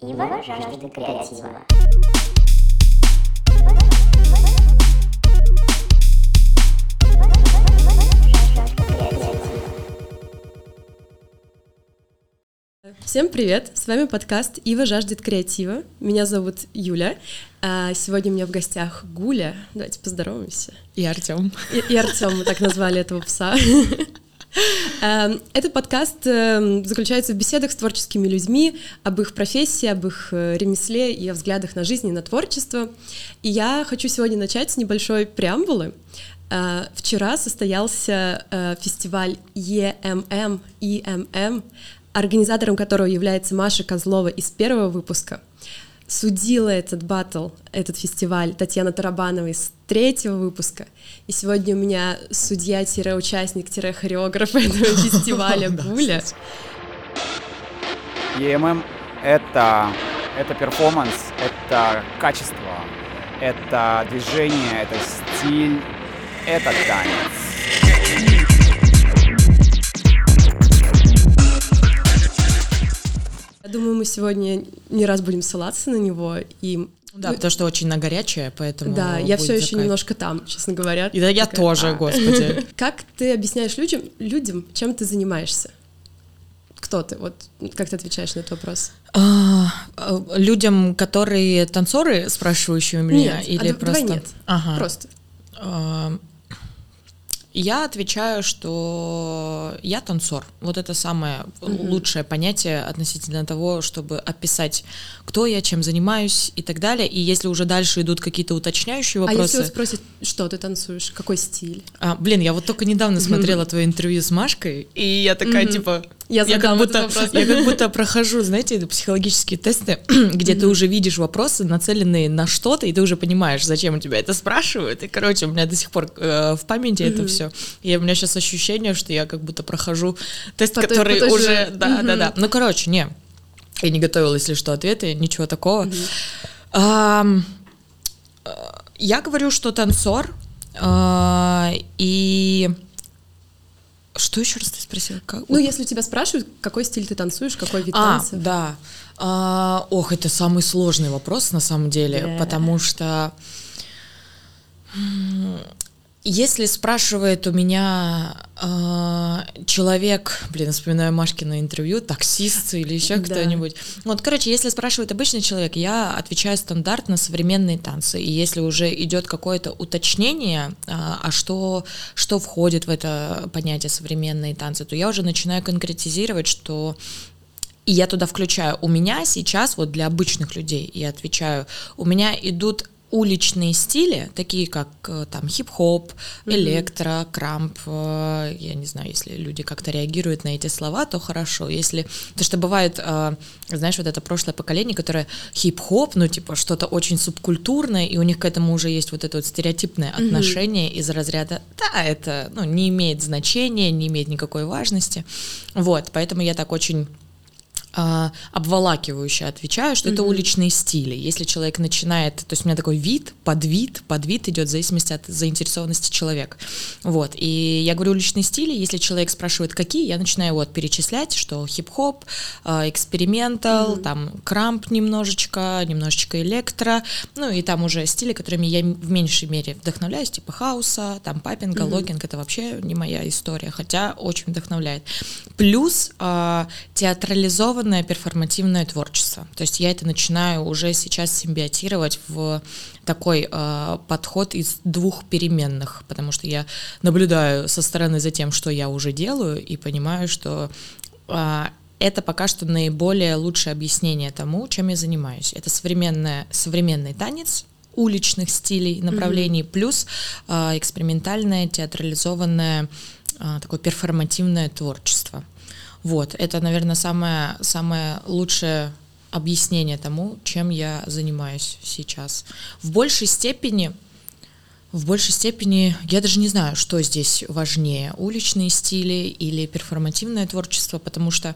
Ива жаждет креатива. Всем привет! С вами подкаст «Ива жаждет креатива». Меня зовут Юля. А сегодня у меня в гостях Гуля. Давайте поздороваемся. И Артем. И, и Артем, мы так назвали этого пса. Эм, этот подкаст эм, заключается в беседах с творческими людьми об их профессии, об их э, ремесле и о взглядах на жизнь и на творчество. И я хочу сегодня начать с небольшой преамбулы. Э, вчера состоялся э, фестиваль EMM, EMM, организатором которого является Маша Козлова из первого выпуска. Судила этот батл, этот фестиваль Татьяна Тарабанова из третьего выпуска. И сегодня у меня судья-участник-хореограф этого фестиваля Гуля. EMM — это, это перформанс, это качество, это движение, это стиль, это танец. Думаю, мы сегодня не раз будем ссылаться на него, и Да, Ну, потому что очень на горячее, поэтому. да, я все еще такая- немножко там, честно говоря. И да, я Такая, тоже, а. господи. Как ты объясняешь людям, людям, чем ты занимаешься? Кто ты? Вот как ты отвечаешь на этот вопрос? А, а, Людям, которые танцоры, спрашивающие у меня, Нет, или а да- давай просто. нет. Ага. Просто. А, Я отвечаю, что я танцор. Вот это самое лучшее понятие относительно того, чтобы описать, кто я, чем занимаюсь и так далее. И если уже дальше идут какие-то уточняющие А если вопросы. вас спросят, что ты танцуешь, какой стиль? А, блин, я вот только недавно смотрела твое интервью с Машкой, и я такая, типа, Я как задам этот будто, я как будто прохожу, знаете, психологические тесты, где ты уже видишь вопросы, нацеленные на что-то, и ты уже понимаешь, зачем у тебя это спрашивают. И, короче, у меня до сих пор э, в памяти это все. И у меня сейчас ощущение, что я как будто прохожу тест, По который по уже... Да, да, да. Ну, короче, не. Я не готовила, если что, ответы, ничего такого. Э, я говорю, что танцор, а, и... Что еще раз ты спросила? Как- Ну, если тебя спрашивают, какой стиль ты танцуешь, какой вид а, танца. да. А, ох, это самый сложный вопрос на самом деле, Да. потому что если спрашивает у меня а, человек, блин, вспоминаю Машкино интервью, таксист или еще Да. кто-нибудь. Вот, короче, если спрашивает обычный человек, я отвечаю стандартно современные танцы. И если уже идет какое-то уточнение, а, а что, что входит в это понятие современные танцы, то я уже начинаю конкретизировать, что и я туда включаю. У меня сейчас, вот для обычных людей, я отвечаю, у меня идут уличные стили, такие как э, там хип-хоп, электро, крамп, э, я не знаю, если люди как-то реагируют на эти слова, то хорошо, если, потому что бывает, э, знаешь, вот это прошлое поколение, которое хип-хоп, ну типа что-то очень субкультурное, и у них к этому уже есть вот это вот стереотипное отношение из разряда, да, это, ну, не имеет значения, не имеет никакой важности, вот, поэтому я так очень обволакивающе отвечаю, что это уличные стили. Если человек начинает, то есть у меня такой вид, подвид, подвид идет в зависимости от заинтересованности человека. Вот. И я говорю уличные стили, если человек спрашивает, какие, я начинаю вот перечислять, что хип-хоп, а, экспериментал, там крамп немножечко, немножечко электро, ну и там уже стили, которыми я в меньшей мере вдохновляюсь, типа хауса, там папинга, логинг, это вообще не моя история, хотя очень вдохновляет. Плюс а, театрализованное перформативное творчество. То есть я это начинаю уже сейчас симбиотировать в такой а, подход из двух переменных, потому что я наблюдаю со стороны за тем, что я уже делаю, и понимаю, что а, это пока что наиболее лучшее объяснение тому, чем я занимаюсь. Это современное, современный танец уличных стилей, направлений, плюс а, экспериментальное, театрализованное, а, такое перформативное творчество. Вот, это, наверное, самое, самое лучшее объяснение тому, чем я занимаюсь сейчас. В большей степени, в большей степени, я даже не знаю, что здесь важнее, уличные стили или перформативное творчество, потому что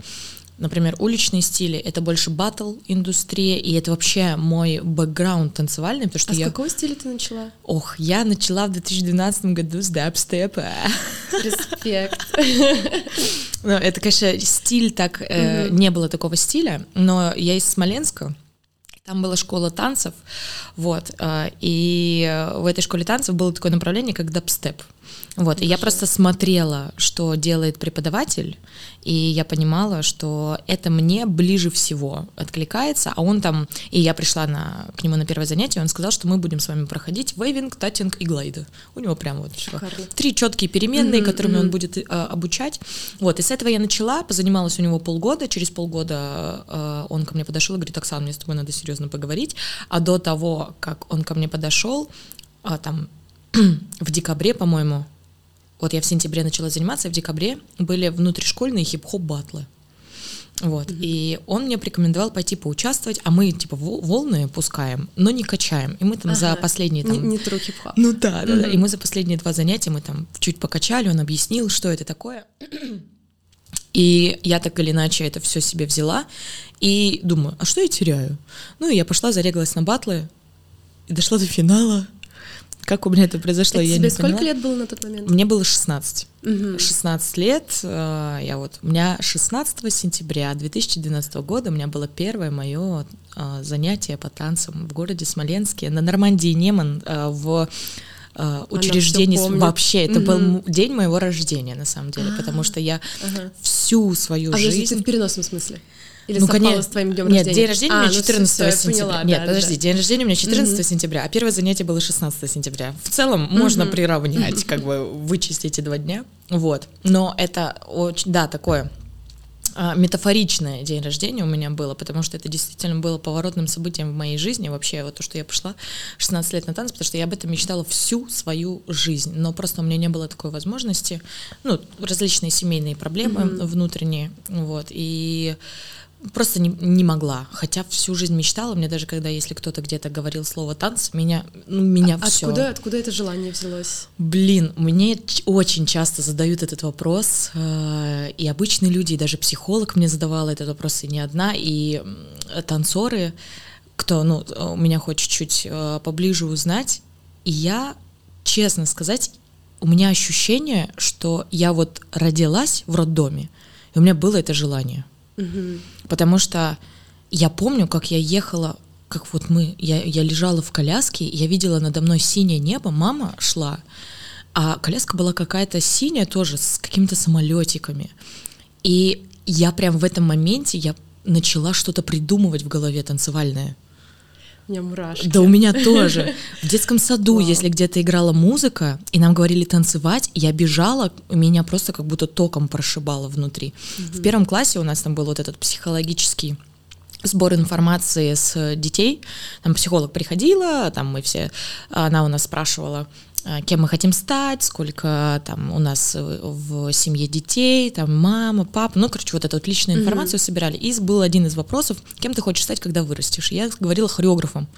Например, уличные стили — это больше батл индустрия, и это вообще мой бэкграунд танцевальный, потому что а я... с какого стиля ты начала? Ох, я начала в 2012 году с дабстепа. Респект. Ну, это, конечно, стиль так... Э, не было такого стиля, но я из Смоленска, там была школа танцев, вот, э, и в этой школе танцев было такое направление, как дабстеп. Вот, и я просто смотрела, что делает преподаватель, и я понимала, что это мне ближе всего откликается, а он там, и я пришла на, к нему на первое занятие, он сказал, что мы будем с вами проходить вейвинг, татинг и глайды. У него прям вот Шикарно. три четкие переменные, Мгм, которыми он мгм. будет э, обучать. Вот, и с этого я начала, позанималась у него полгода, через полгода э, он ко мне подошел и говорит, Оксана, мне с тобой надо серьезно поговорить, а до того, как он ко мне подошел, а, там в декабре, по-моему, вот я в сентябре начала заниматься, и в декабре были внутришкольные хип-хоп батлы. Вот. И он мне порекомендовал пойти поучаствовать, а мы типа вол- волны пускаем, но не качаем. И мы там за Ага. последние Не, там. не true хип-хоп. Ну да, да, да. И мы за последние два занятия мы там чуть покачали, он объяснил, что это такое. И я так или иначе это все себе взяла. И думаю, а что я теряю? Ну и я пошла, зарегалась на батлы и дошла до финала. Как у меня это произошло, Это я тебе не сколько поняла. лет было на тот момент? Мне было 16. Мгм. 16 лет, э, я вот, у меня 16 сентября 2012 года у меня было первое мое э, занятие по танцам в городе Смоленске на Нормандии Неман э, в помнит. Вообще, это был Мгм. м- день моего рождения, на самом деле, потому что я Ага. всю свою А жизнь... в переносном смысле? Или Ну, конечно. с твоим днем Нет, рождения? день рождения у А, меня ну, всё, 14 всё, я сентября. поняла, Нет, да, подожди, да. день рождения у меня 14 Мгм. сентября, а первое занятие было 16 сентября. В целом можно приравнять, как бы вычесть эти два дня. Вот. Но это очень, да, такое а, метафоричное день рождения у меня было, потому что это действительно было поворотным событием в моей жизни, вообще вот то, что я пошла 16 лет на танцы, потому что я об этом мечтала всю свою жизнь, но просто у меня не было такой возможности, ну, различные семейные проблемы внутренние, вот, и просто не, не могла, хотя всю жизнь мечтала, мне даже когда, если кто-то где-то говорил слово танц, меня, ну, меня все. А Откуда, откуда это желание взялось? Блин, мне очень часто задают этот вопрос, э, и обычные люди, и даже психолог мне задавал этот вопрос, и не одна, и танцоры, кто, ну, у меня хоть чуть-чуть э, поближе узнать, и я, честно сказать, у меня ощущение, что я вот родилась в роддоме, и у меня было это желание. Мгм. Потому что я помню, как я ехала, как вот мы, я, я лежала в коляске, я видела надо мной синее небо, мама шла, а коляска была какая-то синяя тоже, с какими-то самолетиками. И я прям в этом моменте, я начала что-то придумывать в голове танцевальное. У меня мурашки. Да у меня тоже. В детском саду, Вау. если где-то играла музыка, и нам говорили танцевать, я бежала, меня просто как будто током прошибало внутри. В первом классе у нас там был вот этот психологический сбор информации с детей. Там психолог приходила, там мы все, она у нас спрашивала, кем мы хотим стать, сколько там у нас э, в семье детей, там мама, папа, ну, короче, вот эту вот личную информацию собирали. И был один из вопросов, кем ты хочешь стать, когда вырастешь. Я говорила хореографом.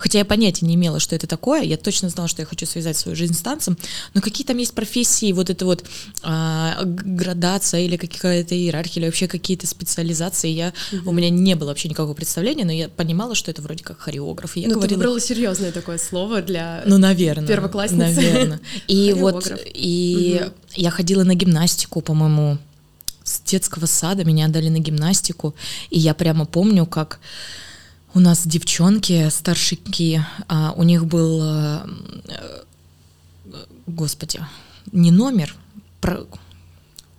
Хотя я понятия не имела, что это такое, я точно знала, что я хочу связать свою жизнь с танцем, но какие там есть профессии, вот это вот а, градация или какая-то иерархия, или вообще какие-то специализации, я, у меня не было вообще никакого представления, но я понимала, что это вроде как хореограф. И я Ну, ты говорила, выбрала серьезное такое слово для... ну, наверное. Первоклассницы. Наверное. И вот, и я ходила на гимнастику, по-моему, с детского сада меня отдали на гимнастику, и я прямо помню, как у нас девчонки старшики, а, у них был, э, э, господи, не номер, про-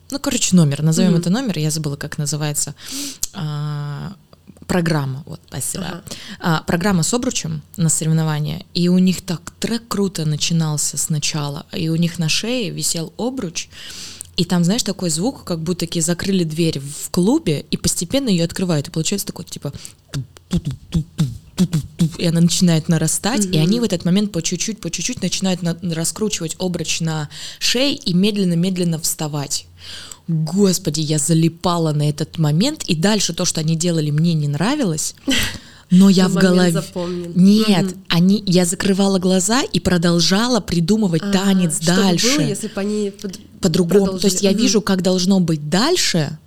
ну, короче, номер, назовем Мгм. это номер, я забыла, как называется, а, программа, вот, спасибо. Ага. А, программа с обручем на соревнования, и у них так трек круто начинался сначала, и у них на шее висел обруч, и там, знаешь, такой звук, как будто такие закрыли дверь в клубе, и постепенно ее открывают, и получается такой, типа, и она начинает нарастать, и они в этот момент по чуть-чуть, по чуть-чуть начинают на- раскручивать обруч на шее и медленно-медленно вставать. Господи, я залипала на этот момент, и дальше то, что они делали, мне не нравилось. Но я в голове... запомнен. Нет, Мгм. они, я закрывала глаза и продолжала придумывать А, танец что дальше было, если бы они под- по-другому. То есть я вижу, как должно быть дальше,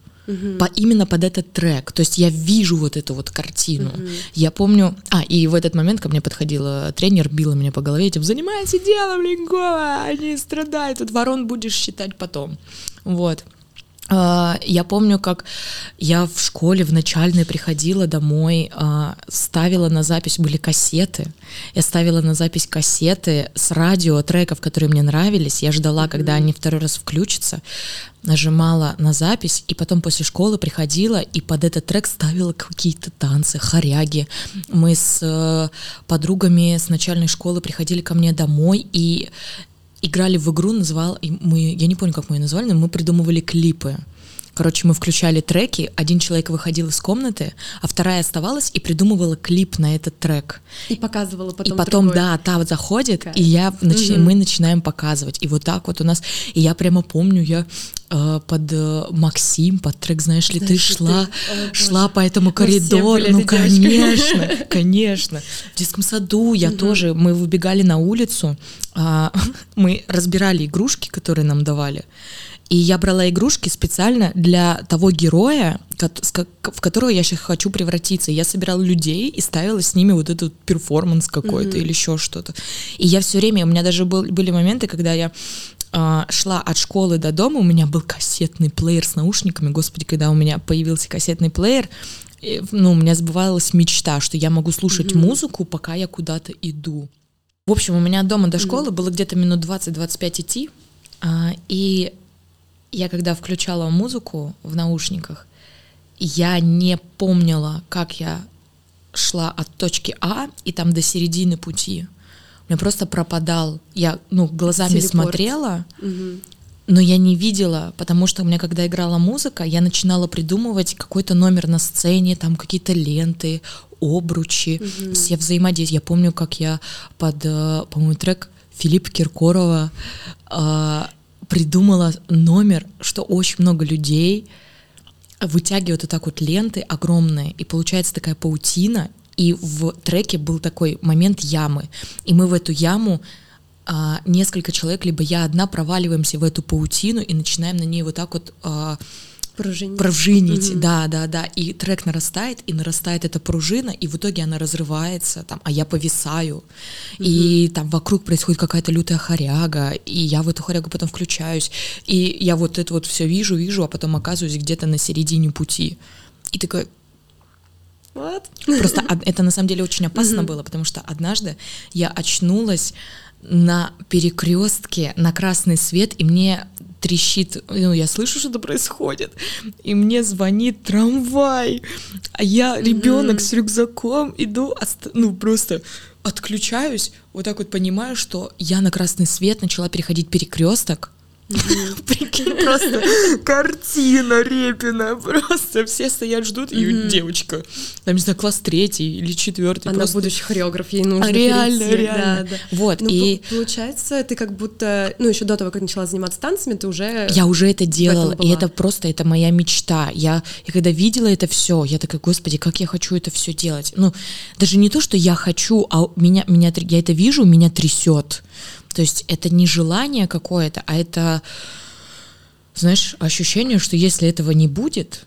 по, именно под этот трек. То есть я вижу вот эту вот картину. Я помню... А, и в этот момент ко мне подходила тренер, била меня по голове, типа, занимайся делом, Лингова, не страдай, тут ворон будешь считать потом. Вот. А, я помню, как я в школе в начальной приходила домой, а, ставила на запись, были кассеты, я ставила на запись кассеты с радио треков, которые мне нравились, я ждала, когда они второй раз включатся, нажимала на запись, и потом после школы приходила и под этот трек ставила какие-то танцы, хоряги. Мы с э, подругами с начальной школы приходили ко мне домой, и играли в игру, называл, мы, я не помню, как мы ее назвали, но мы придумывали клипы. Короче, мы включали треки, один человек выходил из комнаты, а вторая оставалась и придумывала клип на этот трек. И показывала потом И потом, другой. да, та вот заходит, Кайф. и я, нач... угу. мы начинаем показывать. И вот так вот у нас, и я прямо помню, я э, под э, Максим, под трек, знаешь ли, знаешь, ты шла, ты... О, шла по этому коридору. Ну, конечно, конечно. В детском саду я угу. тоже, мы выбегали на улицу, э, мы разбирали игрушки, которые нам давали. И я брала игрушки специально для того героя, в которого я сейчас хочу превратиться. Я собирала людей и ставила с ними вот этот перформанс какой-то mm-hmm. или еще что-то. И я все время, у меня даже был, были моменты, когда я э, шла от школы до дома, у меня был кассетный плеер с наушниками. Господи, когда у меня появился кассетный плеер, ну, у меня сбывалась мечта, что я могу слушать mm-hmm. музыку, пока я куда-то иду. В общем, у меня дома до школы mm-hmm. было где-то минут 20-25 идти, а, и я когда включала музыку в наушниках, я не помнила, как я шла от точки А и там до середины пути. У меня просто пропадал. Я, ну, глазами Телепорт. смотрела, угу. но я не видела, потому что у меня, когда играла музыка, я начинала придумывать какой-то номер на сцене, там какие-то ленты, обручи, угу. все взаимодействия. Я помню, как я под, э, по-моему, трек Филиппа Киркорова э, придумала номер, что очень много людей вытягивают вот так вот ленты огромные, и получается такая паутина, и в треке был такой момент ямы, и мы в эту яму а, несколько человек, либо я одна проваливаемся в эту паутину и начинаем на ней вот так вот а, Пружинить. Пружинить, угу. да, да, да. И трек нарастает, и нарастает эта пружина, и в итоге она разрывается, там, а я повисаю. Угу. И там вокруг происходит какая-то лютая хоряга, и я в эту хорягу потом включаюсь. И я вот это вот все вижу, вижу, а потом оказываюсь где-то на середине пути. И такой, вот. Просто это на самом деле очень опасно было, потому что однажды я очнулась на перекрестке на красный свет, и мне трещит, ну, я слышу, что-то происходит, и мне звонит трамвай, а я ребенок mm-hmm. с рюкзаком иду, ну, просто отключаюсь, вот так вот понимаю, что я на красный свет начала переходить перекресток, Прикинь, просто картина Репина. Просто все стоят, ждут, и девочка, там, не знаю, класс третий или четвертый. Она будущий хореограф, ей нужно Реально, реально. Вот, ну, и... Получается, ты как будто, ну, еще до того, как начала заниматься танцами, ты уже... Я уже это делала, и это просто, это моя мечта. Я когда видела это все, я такая, господи, как я хочу это все делать. Ну, даже не то, что я хочу, а меня, меня, я это вижу, меня трясет. То есть это не желание какое-то, а это, знаешь, ощущение, что если этого не будет,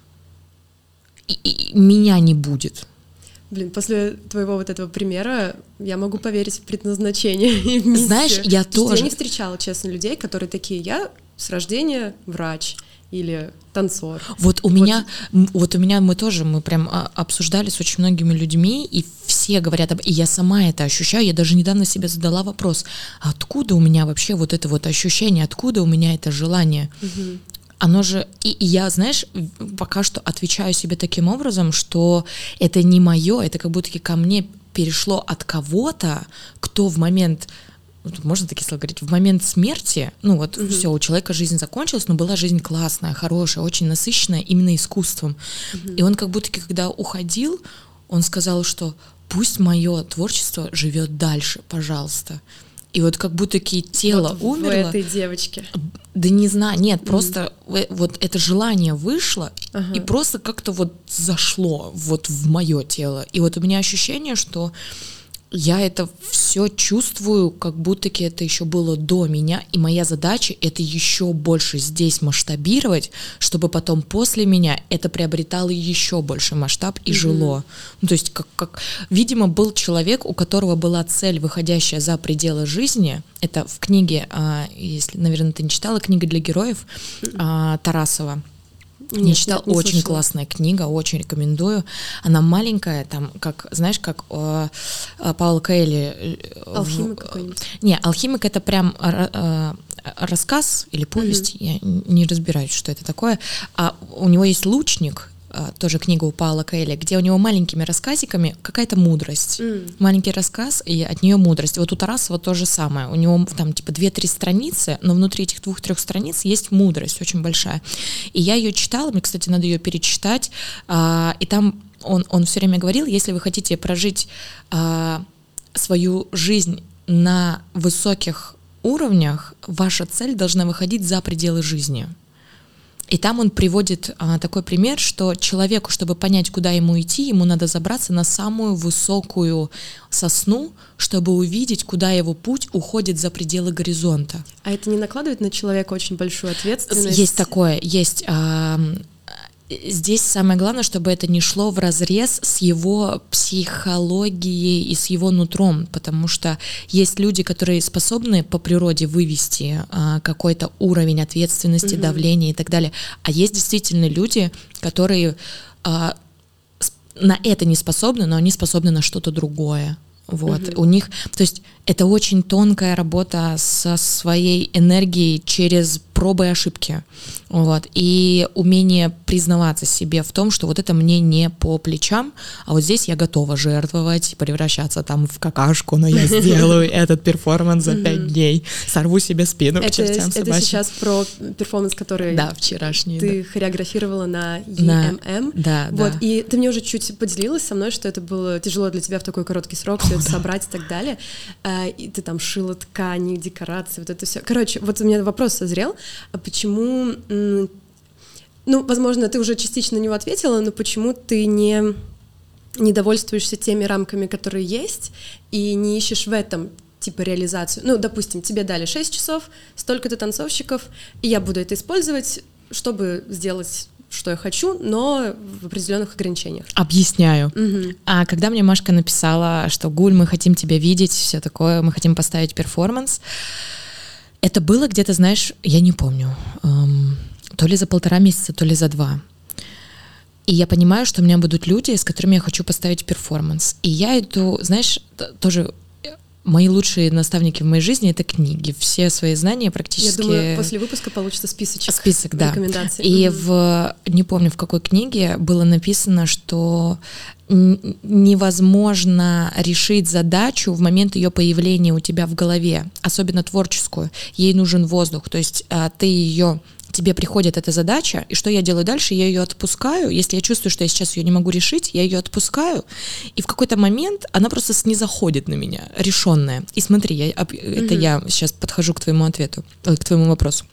и, и меня не будет. Блин, после твоего вот этого примера я могу поверить в предназначение и в миссию. Знаешь, я тоже. Я не встречала, честно, людей, которые такие, я с рождения врач, или танцор. Вот у вот. меня, вот у меня мы тоже, мы прям а, обсуждали с очень многими людьми, и все говорят, об, и я сама это ощущаю, я даже недавно себе задала вопрос, откуда у меня вообще вот это вот ощущение, откуда у меня это желание? Угу. Оно же, и, и я, знаешь, пока что отвечаю себе таким образом, что это не мое, это как будто ко мне перешло от кого-то, кто в момент можно такие слова говорить, в момент смерти, ну вот угу. все, у человека жизнь закончилась, но была жизнь классная, хорошая, очень насыщенная именно искусством. Угу. И он как будто когда уходил, он сказал, что пусть мое творчество живет дальше, пожалуйста. И вот как будто тело вот умерло. В этой девочке. Да не знаю, нет, mm. просто вот это желание вышло ага. и просто как-то вот зашло вот в мое тело. И вот у меня ощущение, что я это все чувствую, как будто это еще было до меня, и моя задача это еще больше здесь масштабировать, чтобы потом после меня это приобретало еще больше масштаб и mm-hmm. жило. Ну, то есть, как, как, видимо, был человек, у которого была цель, выходящая за пределы жизни. Это в книге, а, если, наверное, ты не читала, книга для героев а, Тарасова. Нет, не читал, нет, не очень слышала. классная книга, очень рекомендую. Она маленькая, там, как, знаешь, как э, Паула Каэли. Алхимик какой-нибудь? Не, алхимик это прям э, рассказ или повесть, mm-hmm. я не разбираюсь, что это такое. А у него есть лучник, тоже книга у Паула Кэлли, где у него маленькими рассказиками какая-то мудрость. Mm. Маленький рассказ, и от нее мудрость. Вот у Тарасова то же самое. У него там типа две-три страницы, но внутри этих двух-трех страниц есть мудрость очень большая. И я ее читала, мне, кстати, надо ее перечитать. А, и там он, он все время говорил, если вы хотите прожить а, свою жизнь на высоких уровнях, ваша цель должна выходить за пределы жизни. И там он приводит а, такой пример, что человеку, чтобы понять, куда ему идти, ему надо забраться на самую высокую сосну, чтобы увидеть, куда его путь уходит за пределы горизонта. А это не накладывает на человека очень большую ответственность? Есть такое, есть. А, здесь самое главное, чтобы это не шло в разрез с его психологией и с его нутром, потому что есть люди, которые способны по природе вывести а, какой-то уровень ответственности, угу. давления и так далее, а есть действительно люди, которые а, на это не способны, но они способны на что-то другое. Вот, угу. у них, то есть это очень тонкая работа со своей энергией через пробы и ошибки, вот, и умение признаваться себе в том, что вот это мне не по плечам, а вот здесь я готова жертвовать, превращаться там в какашку, но я сделаю этот перформанс за пять дней, сорву себе спину к чертям Это сейчас про перформанс, который да, вчерашний, ты хореографировала на EMM, да, вот, и ты мне уже чуть поделилась со мной, что это было тяжело для тебя в такой короткий срок все это собрать и так далее, а, и ты там шила ткани, декорации, вот это все. Короче, вот у меня вопрос созрел, почему, ну, возможно, ты уже частично на него ответила, но почему ты не не довольствуешься теми рамками, которые есть, и не ищешь в этом типа реализацию. Ну, допустим, тебе дали 6 часов, столько-то танцовщиков, и я буду это использовать, чтобы сделать что я хочу, но в определенных ограничениях. Объясняю. Угу. А когда мне Машка написала, что Гуль, мы хотим тебя видеть, все такое, мы хотим поставить перформанс, это было где-то, знаешь, я не помню, эм, то ли за полтора месяца, то ли за два. И я понимаю, что у меня будут люди, с которыми я хочу поставить перформанс. И я иду, знаешь, тоже Мои лучшие наставники в моей жизни — это книги. Все свои знания практически... Я думаю, после выпуска получится списочек Список, да. рекомендаций. И mm-hmm. в... Не помню, в какой книге было написано, что невозможно решить задачу в момент ее появления у тебя в голове, особенно творческую. Ей нужен воздух, то есть а, ты ее тебе приходит эта задача, и что я делаю дальше? Я ее отпускаю. Если я чувствую, что я сейчас ее не могу решить, я ее отпускаю, и в какой-то момент она просто не заходит на меня, решенная. И смотри, я, это mm-hmm. я сейчас подхожу к твоему ответу, э, к твоему вопросу.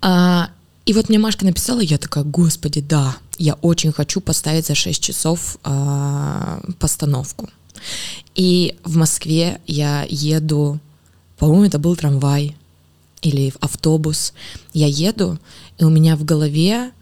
А, и вот мне Машка написала, я такая, господи, да, я очень хочу поставить за 6 часов а, постановку. И в Москве я еду, по-моему, это был трамвай, или в автобус, я еду, и у меня в голове,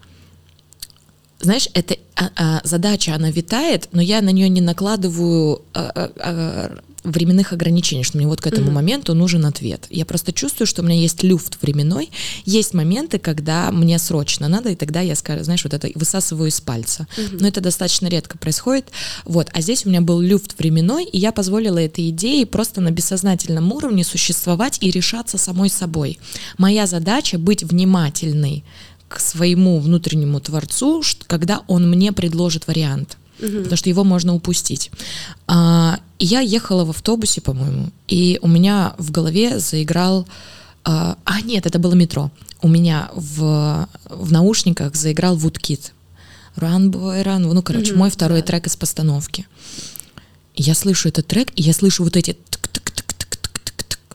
знаешь, эта а, а, задача, она витает, но я на нее не накладываю а, а, а, временных ограничений, что мне вот к этому mm-hmm. моменту нужен ответ. Я просто чувствую, что у меня есть люфт временной, есть моменты, когда мне срочно надо, и тогда я, знаешь, вот это высасываю из пальца. Mm-hmm. Но это достаточно редко происходит. Вот, а здесь у меня был люфт временной, и я позволила этой идее просто на бессознательном уровне существовать и решаться самой собой. Моя задача быть внимательной к своему внутреннему творцу, когда он мне предложит вариант угу. потому что его можно упустить. А, я ехала в автобусе, по-моему, и у меня в голове заиграл... А, а, нет, это было метро. У меня в, в наушниках заиграл Woodkid. Run, boy, run. Ну, короче, угу, мой второй да. трек из постановки. я слышу этот трек, и я слышу вот эти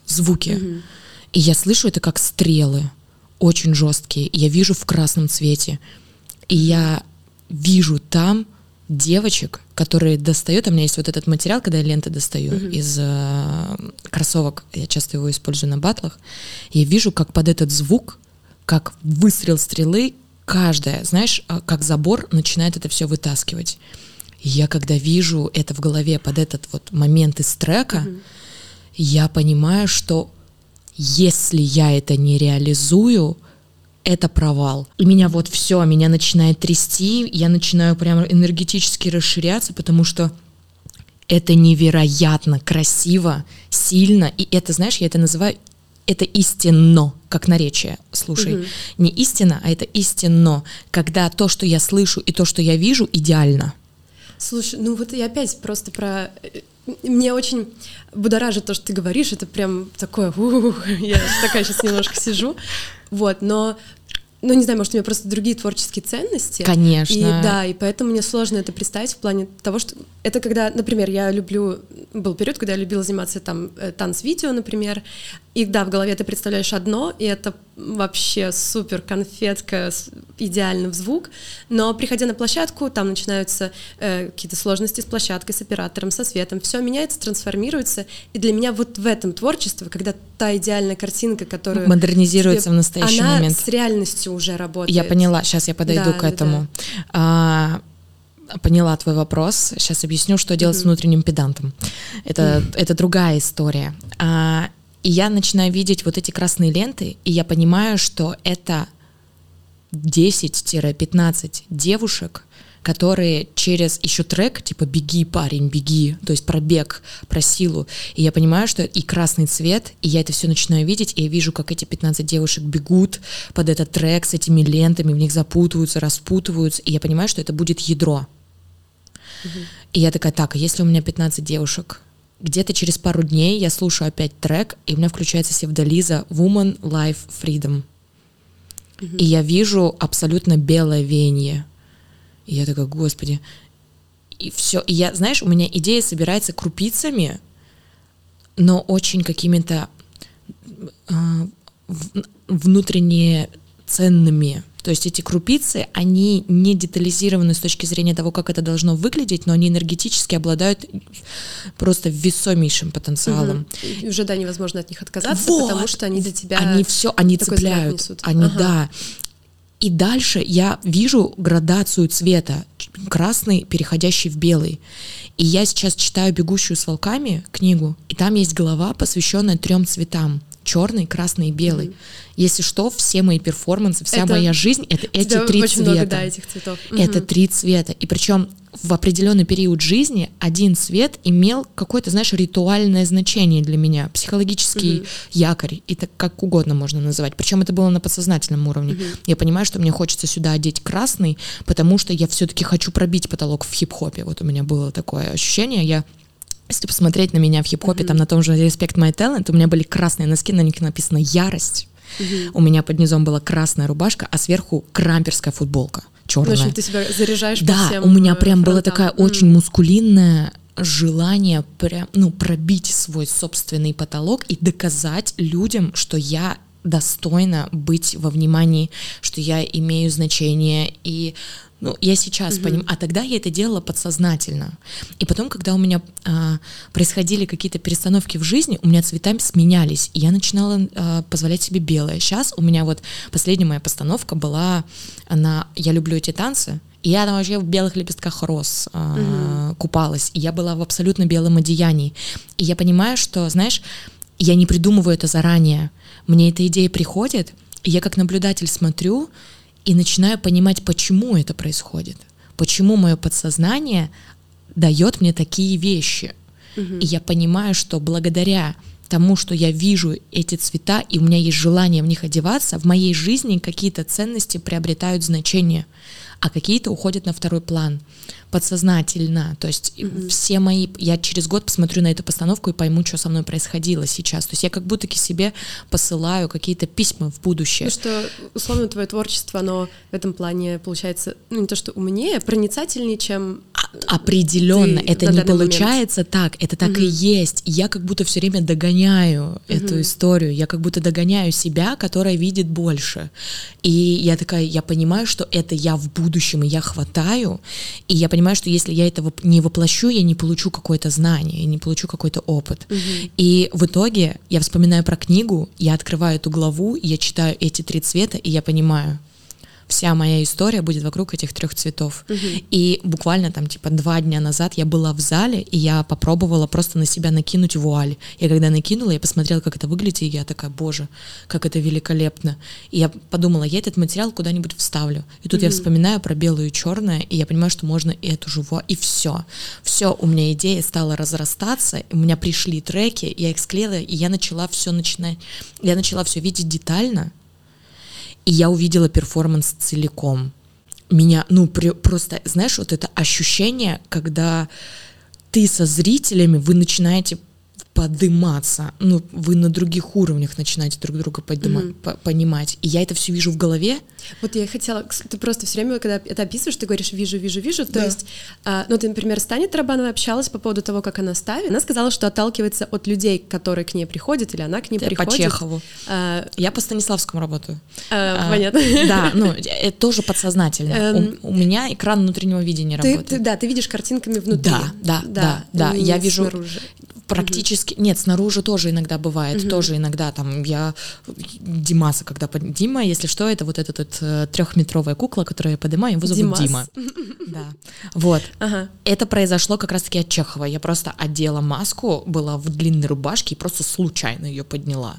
звуки. Угу. И я слышу это как стрелы, очень жесткие. Я вижу в красном цвете. И я вижу там девочек, которые достают, у меня есть вот этот материал, когда я ленты достаю Мгм. из э, кроссовок, я часто его использую на батлах, я вижу, как под этот звук, как выстрел стрелы, каждая, знаешь, а, как забор начинает это все вытаскивать. И я когда вижу это в голове под этот вот момент из трека, я понимаю, что если я это не реализую, это провал. И меня вот все, меня начинает трясти, я начинаю прям энергетически расширяться, потому что это невероятно красиво, сильно, и это, знаешь, я это называю, это истинно, как наречие, слушай, Мгм. не истина, а это истинно, когда то, что я слышу и то, что я вижу, идеально. Слушай, ну вот я опять просто про... э, Мне очень будоражит то, что ты говоришь, это прям такое, ух, я такая сейчас немножко сижу, вот, но, ну не знаю, может, у меня просто другие творческие ценности. Конечно. И да, и поэтому мне сложно это представить в плане того, что это когда, например, я люблю, был период, когда я любила заниматься там э, танц-видео, например, и да, в голове ты представляешь одно, и это вообще супер конфетка, идеально в звук, но приходя на площадку, там начинаются э, какие-то сложности с площадкой, с оператором, со светом, все меняется, трансформируется, и для меня вот в этом творчество, когда та идеальная картинка, которую Модернизируется тебе- в настоящий она момент. с реальностью уже работает. Я поняла, сейчас я подойду Да, к да, этому. А, поняла твой вопрос. Сейчас объясню, что делать с внутренним педантом. Это, это другая история. А, и я начинаю видеть вот эти красные ленты, и я понимаю, что это 10-15 девушек, которые через еще трек, типа «Беги, парень, беги», то есть про бег, про силу. И я понимаю, что и красный цвет, и я это все начинаю видеть, и я вижу, как эти 15 девушек бегут под этот трек с этими лентами, в них запутываются, распутываются, и я понимаю, что это будет ядро. И я такая, так, а если у меня 15 девушек, где-то через пару дней я слушаю опять трек, и у меня включается Севдализа «Woman, Life, Freedom». И я вижу абсолютно белое веяние. И я такая, господи. И все. И я, знаешь, у меня идея собирается крупицами, но очень какими-то в- внутренне ценными. То есть эти крупицы, они не детализированы с точки зрения того, как это должно выглядеть, но они энергетически обладают просто весомейшим потенциалом. Мгм. И уже, да, невозможно от них отказаться, Вот. потому что они для тебя... Они все, они цепляют. Они, Ага. да. И дальше я вижу градацию цвета. Красный, переходящий в белый. И я сейчас читаю «Бегущую с волками» книгу, и там есть глава, посвященная трем цветам. Черный, красный и белый. Если что, все мои перформансы, вся Это- моя жизнь — это эти три цвета. много, да, этих цветов. Это Мгм. три цвета. И причем в определенный период жизни один цвет имел какое-то, знаешь, ритуальное значение для меня, психологический якорь, и так как угодно можно называть. Причем это было на подсознательном уровне. Я понимаю, что мне хочется сюда одеть красный, потому что я все-таки хочу пробить потолок в хип-хопе. Вот у меня было такое ощущение. Я если посмотреть на меня в хип-хопе, там на том же Respect My Talent, у меня были красные носки, на них написано «Ярость». У меня под низом была красная рубашка, а сверху крамперская футболка Ну, В черная. общем, ты себя заряжаешь Да, у меня э, прям была фронтам. такая М. очень мускулинная желание прям, ну, пробить свой собственный потолок и доказать людям, что я достойна быть во внимании, что я имею значение и ну, я сейчас понимаю, а тогда я это делала подсознательно. И потом, когда у меня а, происходили какие-то перестановки в жизни, у меня цвета сменялись, и я начинала а, позволять себе белое. Сейчас у меня вот последняя моя постановка была на «Я люблю эти танцы», и я там вообще в белых лепестках роз а, купалась, и я была в абсолютно белом одеянии. И я понимаю, что, знаешь, я не придумываю это заранее. Мне эта идея приходит, и я как наблюдатель смотрю и начинаю понимать, почему это происходит. Почему мое подсознание дает мне такие вещи. И я понимаю, что благодаря тому, что я вижу эти цвета, и у меня есть желание в них одеваться, в моей жизни какие-то ценности приобретают значение, а какие-то уходят на второй план подсознательно. То есть все мои... Я через год посмотрю на эту постановку и пойму, что со мной происходило сейчас. То есть я как будто себе посылаю какие-то письма в будущее. Ну что, условно, твое творчество, оно в этом плане получается, ну не то что умнее, проницательнее, чем... Определенно, ты это не данный момент. получается так, это так и есть. Я как будто все время догоняю эту историю, я как будто догоняю себя, которая видит больше. И я такая, я понимаю, что это я в будущем, и я хватаю, и я понимаю, что если я это не воплощу, я не получу какое-то знание, я не получу какой-то опыт. Мгм. И в итоге я вспоминаю про книгу, я открываю эту главу, я читаю эти три цвета, и я понимаю, вся моя история будет вокруг этих трех цветов. И буквально там типа два дня назад я была в зале, и я попробовала просто на себя накинуть вуаль. Я когда накинула, я посмотрела, как это выглядит, и я такая, боже, как это великолепно. И я подумала, я этот материал куда-нибудь вставлю. И тут я вспоминаю про белое и черное, и я понимаю, что можно и эту вуаль, и все. Все, у меня идея стала разрастаться, у меня пришли треки, я их склеила, и я начала все начинать, я начала все видеть детально, и я увидела перформанс целиком. Меня, ну, при- просто, знаешь, вот это ощущение, когда ты со зрителями, вы начинаете подыматься, ну, вы на других уровнях начинаете друг друга подыма- по- понимать. И я это все вижу в голове. Вот я хотела, ты просто все время, когда это описываешь, ты говоришь «вижу, вижу, вижу», то Да. есть, а, ну, ты, например, с Таней Тарабановой общалась по поводу того, как она ставит, она сказала, что отталкивается от людей, которые к ней приходят, или она к ней По приходит. Чехову. А, Я по Станиславскому работаю. а, А, понятно. Да, ну, это тоже подсознательно. Эм, У, у меня экран внутреннего видения Ты, работает. ты- да, ты видишь картинками внутри. Да, да, да, да, я вижу- снаружи. Практически, нет, снаружи тоже иногда бывает, тоже иногда там я Димаса, когда под... Дима, если что, это вот эта вот, трехметровая кукла, которую я поднимаю, его зовут Димас. Дима. Да, вот. Ага. Это произошло как раз-таки от Чехова. Я просто одела маску, была в длинной рубашке и просто случайно ее подняла.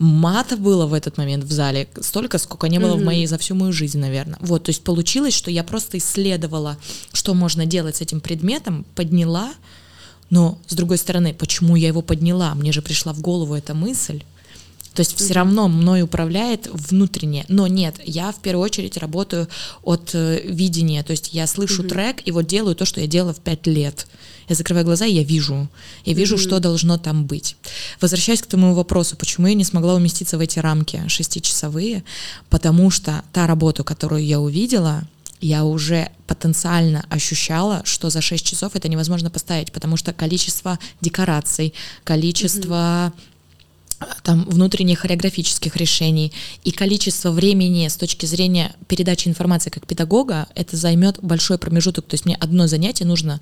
Мата было в этот момент в зале столько, сколько не было в моей за всю мою жизнь, наверное. Вот, то есть получилось, что я просто исследовала, что можно делать с этим предметом, подняла, но с другой стороны, почему я его подняла? Мне же пришла в голову эта мысль. То есть все равно мной управляет внутреннее. Но нет, я в первую очередь работаю от э, видения. То есть я слышу трек и вот делаю то, что я делала в пять лет. Я закрываю глаза, и я вижу. Я вижу, что должно там быть. Возвращаясь к твоему вопросу, почему я не смогла уместиться в эти рамки шестичасовые, потому что та работа, которую я увидела, я уже потенциально ощущала, что за 6 часов это невозможно поставить, потому что количество декораций, количество там внутренних хореографических решений и количество времени с точки зрения передачи информации как педагога, это займет большой промежуток. То есть мне одно занятие нужно,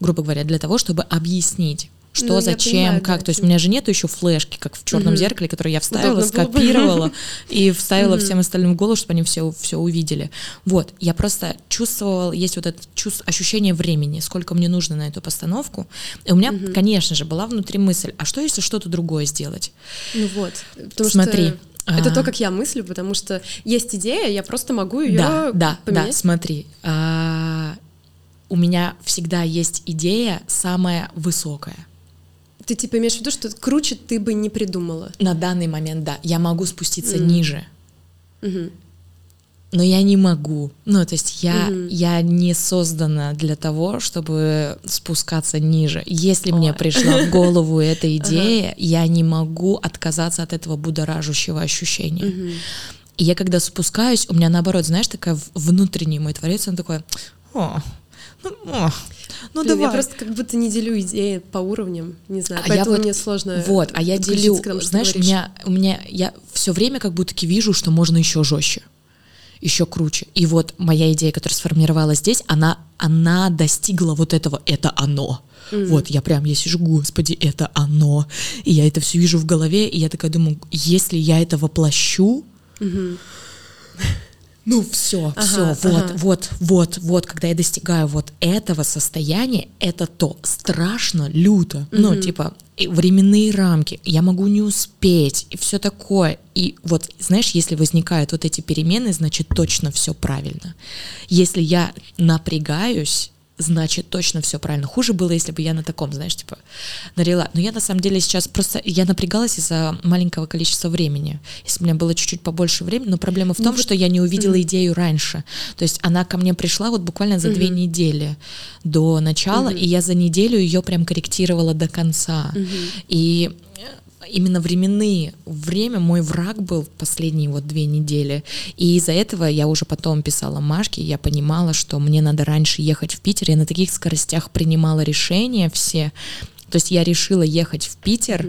грубо говоря, для того, чтобы объяснить что, Ну, зачем, понимаю, как. да, То есть у меня же нету еще флешки, как в черном Мгм. зеркале, которую я вставила, Удобно скопировала и вставила всем остальным в голову, чтобы они все, все увидели. Вот, я просто чувствовала, есть вот это чувство, ощущение времени, сколько мне нужно на эту постановку. И у меня, конечно же, была внутри мысль, а что если что-то другое сделать? Ну вот. Потому Смотри, что это а- то, как я мыслю, потому что есть идея, я просто могу ее Да, да, да, поменять. смотри. а, у меня всегда есть идея самая высокая. Ты типа имеешь в виду, что круче ты бы не придумала. На данный момент, да, я могу спуститься Мгм. ниже, Мгм. но я не могу. Ну, то есть я, Мгм. я не создана для того, чтобы спускаться ниже. Если мне Ой. пришла в голову эта идея, я не могу отказаться от этого будоражащего ощущения. И я когда спускаюсь, у меня наоборот, знаешь, такая внутренний мой творец, он такой, о, ну, ну Блин, давай. Я просто как будто не делю идеи по уровням, не знаю, А я поэтому вот- мне сложно. Вот, а я делю, тому, знаешь, у меня, у меня, я все время как будто вижу, что можно еще жестче, еще круче. И вот моя идея, которая сформировалась здесь, она, она достигла вот этого, это оно. Вот, я прям, я сижу, господи, это оно. И я это все вижу в голове, и я такая думаю, если я это воплощу, ну все, Ага, все, вот, ага. вот, вот, вот, когда я достигаю вот этого состояния, это то страшно, люто, ну типа временные рамки, я могу не успеть и все такое. И вот, знаешь, если возникают вот эти перемены, значит точно все правильно. Если я напрягаюсь, значит точно все правильно. Хуже было, если бы я на таком, знаешь, типа налила. Но я на самом деле сейчас просто я напрягалась из-за маленького количества времени. Если бы у меня было чуть-чуть побольше времени, но проблема в том, что я не увидела идею раньше. То есть она ко мне пришла вот буквально за две недели до начала, и я за неделю ее прям корректировала до конца. И именно временные. Время мой враг был последние вот две недели. И из-за этого я уже потом писала Машке я понимала что мне надо раньше ехать в Питер. Я на таких скоростях принимала решения все. То есть я решила ехать в Питер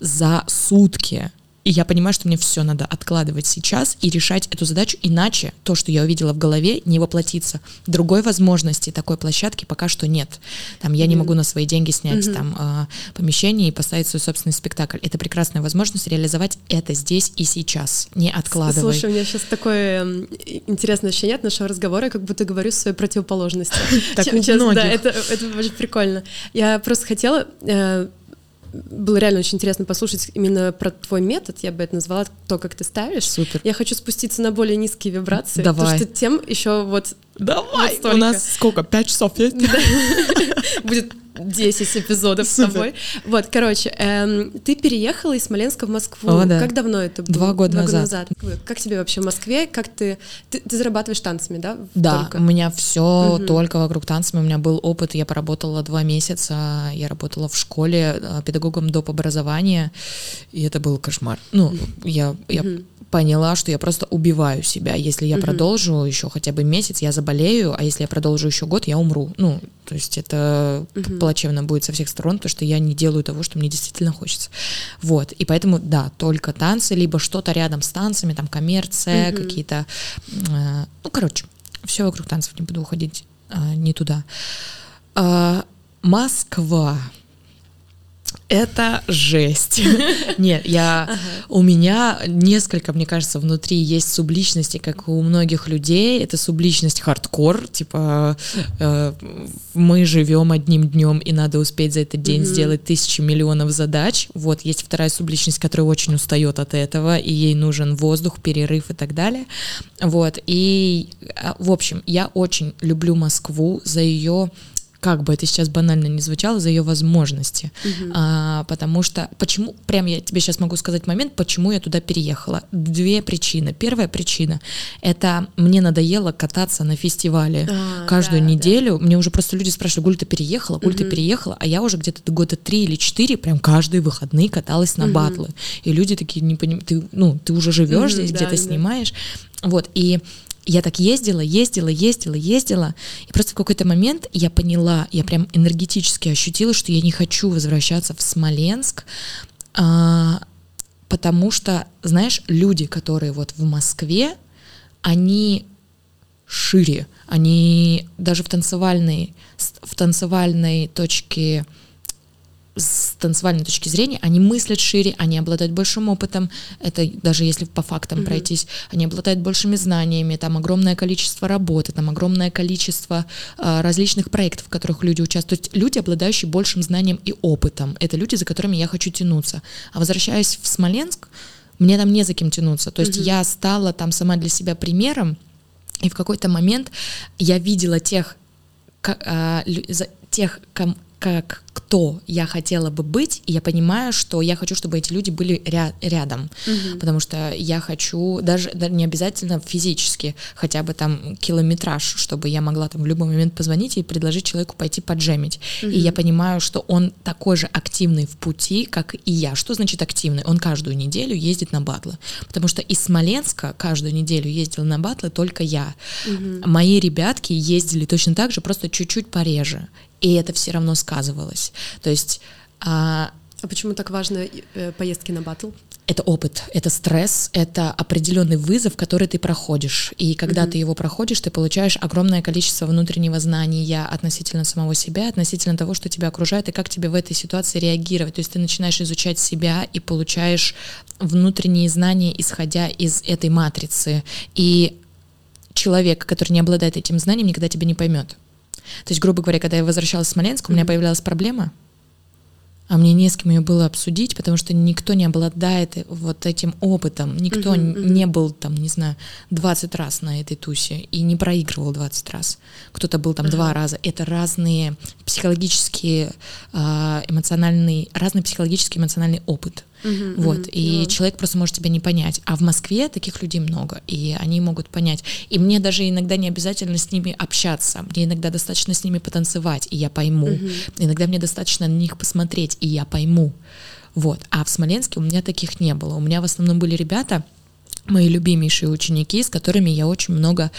за сутки и я понимаю, что мне все надо откладывать сейчас и решать эту задачу, иначе то, что я увидела в голове, не воплотится. Другой возможности такой площадки пока что нет. Там я не могу на свои деньги снять mm-hmm. там э, помещение и поставить свой собственный спектакль. Это прекрасная возможность реализовать это здесь и сейчас, не откладывай. Слушай, у меня сейчас такое интересное ощущение от нашего разговора, как будто говорю своей противоположности. Так у. Да, это очень прикольно. Я просто хотела э, было реально очень интересно послушать именно про твой метод, я бы это назвала, то, как ты ставишь. Супер. Я хочу спуститься на более низкие вибрации, Давай. потому что тем еще вот Давай, настолько. у нас сколько, пять часов есть? будет 10 эпизодов с тобой. Вот, короче, эм, ты переехала из Смоленска в Москву. О, да. Как давно это было? Два года назад. Как тебе вообще в Москве? Как ты... Ты, ты зарабатываешь танцами, да? Да, Только? у меня все Мгм. только вокруг танцами. У меня был опыт, я поработала два месяца, я работала в школе э, педагогом доп. образования, и это был кошмар. Ну, я, я Мгм. поняла, что я просто убиваю себя. Если я Мгм. продолжу еще хотя бы месяц, я заболею, а если я продолжу еще год, я умру. Ну, то есть это Мгм. плачевно будет со всех сторон, потому что я не делаю того, что мне действительно хочется. Вот, и поэтому, да, только танцы, либо что-то рядом с танцами, там коммерция, Мгм. какие-то, э, ну, короче, все вокруг танцев, не буду уходить э, не туда. А, Москва. Это жесть. Нет, я у меня несколько, мне кажется, внутри есть субличности, как у многих людей. Это субличность хардкор, типа э, мы живем одним днем и надо успеть за этот день сделать тысячи миллионов задач. Вот есть вторая субличность, которая очень устает от этого, и ей нужен воздух, перерыв и так далее. Вот и э, в общем, я очень люблю Москву за ее как бы это сейчас банально не звучало, за ее возможности. А, потому что, почему, прям я тебе сейчас могу сказать момент, почему я туда переехала. Две причины. Первая причина, это мне надоело кататься на фестивале А, каждую да, да. неделю. Мне уже просто люди спрашивают, Гуль, ты переехала, Гуль, ты Мгм. переехала, а я уже где-то года три или четыре прям каждые выходные каталась на Мгм. батлы. И люди такие, не понимают, ты, ну, ты уже живешь Мгм, здесь, да, где-то да. снимаешь. Вот, и я так ездила, ездила, ездила, ездила, и просто в какой-то момент я поняла, я прям энергетически ощутила, что я не хочу возвращаться в Смоленск, а, потому что, знаешь, люди, которые вот в Москве, они шире, они даже в танцевальной, в танцевальной точке с танцевальной точки зрения, они мыслят шире, они обладают большим опытом, это даже если по фактам Мгм. пройтись, они обладают большими знаниями, там огромное количество работы, там огромное количество а, различных проектов, в которых люди участвуют. То есть люди, обладающие большим знанием и опытом, это люди, за которыми я хочу тянуться. А возвращаясь в Смоленск, мне там не за кем тянуться. То есть Мгм. я стала там сама для себя примером, и в какой-то момент я видела тех, ка- а, лю- за- тех, ком- как кто я хотела бы быть, и я понимаю, что я хочу, чтобы эти люди были ря- рядом, Мгм. потому что я хочу даже, да, не обязательно физически, хотя бы там километраж, чтобы я могла там в любой момент позвонить и предложить человеку пойти поджемить. И я понимаю, что он такой же активный в пути, как и я. Что значит активный? Он каждую неделю ездит на батлы, потому что из Смоленска каждую неделю ездила на батлы только я. Мои ребятки ездили точно так же, просто чуть-чуть пореже. И это все равно сказывалось. То есть а, А почему так важно э, поездки на батл? это опыт, это стресс, это определенный вызов, который ты проходишь. И когда ты его проходишь, ты получаешь огромное количество внутреннего знания относительно самого себя, относительно того, что тебя окружает, и как тебе в этой ситуации реагировать. То есть ты начинаешь изучать себя и получаешь внутренние знания, исходя из этой матрицы. И человек, который не обладает этим знанием, никогда тебя не поймет. То есть, грубо говоря, когда я возвращалась в Смоленск, у меня появлялась проблема, а мне не с кем ее было обсудить, потому что никто не обладает вот этим опытом, никто н- мгм. не был там, не знаю, 20 раз на этой тусе и не проигрывал 20 раз. Кто-то был там два раза. Это разные психологические, а, эмоциональный, разный психологический эмоциональный опыт. Мгм, Вот, мгм. и Ну, человек просто может тебя не понять. А в Москве таких людей много, и они могут понять. И мне даже иногда не обязательно с ними общаться. Мне иногда достаточно с ними потанцевать, и я пойму. Мгм. Иногда мне достаточно на них посмотреть, и я пойму. Вот. А в Смоленске у меня таких не было. У меня в основном были ребята, мои любимейшие ученики, с которыми я очень много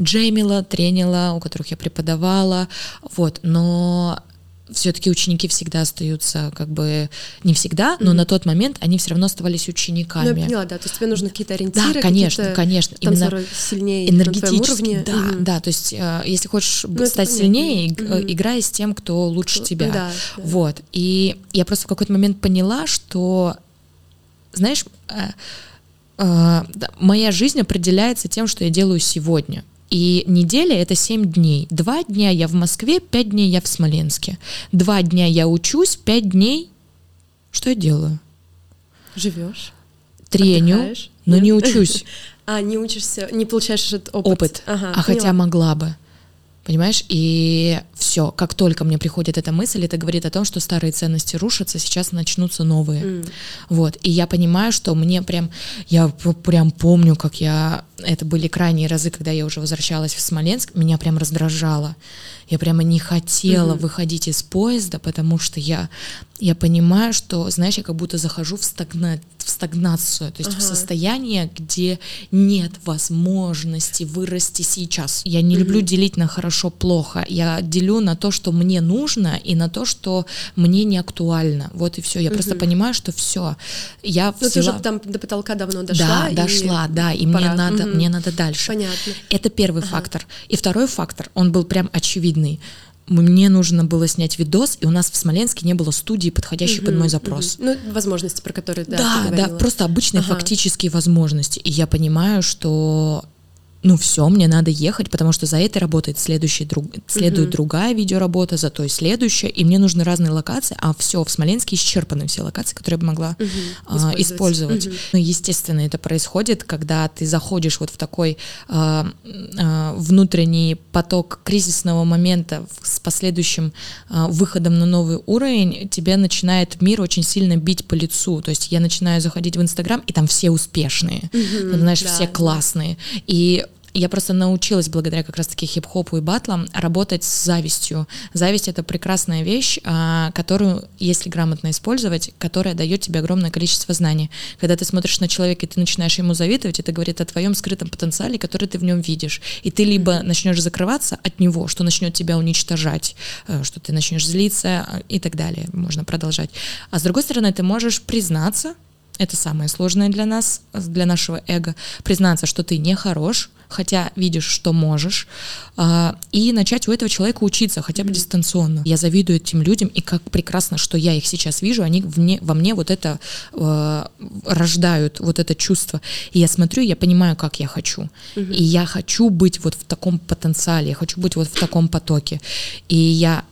джемила, тренила, у которых я преподавала. Вот. Но все-таки ученики всегда остаются, как бы не всегда, но Мгм. на тот момент они все равно оставались Ну, учениками. я поняла, да. То есть тебе нужны какие-то ориентиры, Да, конечно, конечно. Именно сильнее энергетически, да, Мгм. да. То есть, э, если хочешь Ну, стать сильнее, Мгм. играй с тем, кто лучше тебя. Да, да. Вот. И я просто в какой-то момент поняла, что, знаешь, э, э, моя жизнь определяется тем, что я делаю сегодня. И неделя — это 7 дней. Два дня я в Москве, пять дней я в Смоленске. Два дня я учусь, пять дней... Что я делаю? Живешь. Треню, Отдыхаешь? но Нет? не учусь. А, не учишься, не получаешь этот опыт. опыт, Ага, а хотя поняла. могла бы. Понимаешь? И все, как только мне приходит эта мысль, это говорит о том, что старые ценности рушатся, сейчас начнутся новые. М. Вот. И я понимаю, что мне прям, я прям помню, как я, это были крайние разы, когда я уже возвращалась в Смоленск, меня прям раздражало. Я прямо не хотела Мгм. выходить из поезда, потому что я, я понимаю, что, знаешь, я как будто захожу в, стагна... в стагнацию, то есть в Ага. состояние, где нет возможности вырасти сейчас. Я не люблю делить на хорошо-плохо. Я делю на то, что мне нужно, и на то, что мне не актуально. Вот и все. Я просто Мгм. понимаю, что все. Я Ну, ты уже взяла- там до потолка давно дошла. да, и дошла, да, и мне надо, Мгм. мне надо дальше. Понятно. Это первый Ага. фактор. И второй фактор, он был прям очевидный. Мне нужно было снять видос, и у нас в Смоленске не было студии, подходящей под Мгм, мой запрос. Ну, возможности, про которые, да, Да, да, просто обычные Ага. фактические возможности. И я понимаю, что ну все, мне надо ехать, потому что за этой работой следующая друг, следует Мгм. другая видеоработа, за той следующая, и мне нужны разные локации, а все в Смоленске исчерпаны все локации, которые я бы могла Мгм. а, использовать. Мгм. Ну, естественно, это происходит, когда ты заходишь вот в такой а, а, внутренний поток кризисного момента с последующим а, выходом на новый уровень, тебя начинает мир очень сильно бить по лицу. То есть я начинаю заходить в Инстаграм, и там все успешные. Ну, знаешь, Да, все классные. И я просто научилась благодаря как раз-таки хип-хопу и батлам работать с завистью. Зависть — это прекрасная вещь, а, которую, если грамотно использовать, которая дает тебе огромное количество знаний. Когда ты смотришь на человека, и ты начинаешь ему завидовать, это говорит о твоем скрытом потенциале, который ты в нем видишь. И ты либо начнешь закрываться от него, что начнет тебя уничтожать, э, что ты начнешь злиться э, и так далее. Можно продолжать. А с другой стороны, ты можешь признаться, это самое сложное для нас, для нашего эго, признаться, что ты не хорош, хотя видишь, что можешь, а, и начать у этого человека учиться, хотя бы дистанционно. Я завидую этим людям, и как прекрасно, что я их сейчас вижу, они вне- во мне вот это э, рождают, вот это чувство. И я смотрю, я понимаю, как я хочу. И я хочу быть вот в таком потенциале, я хочу быть вот в таком потоке. И я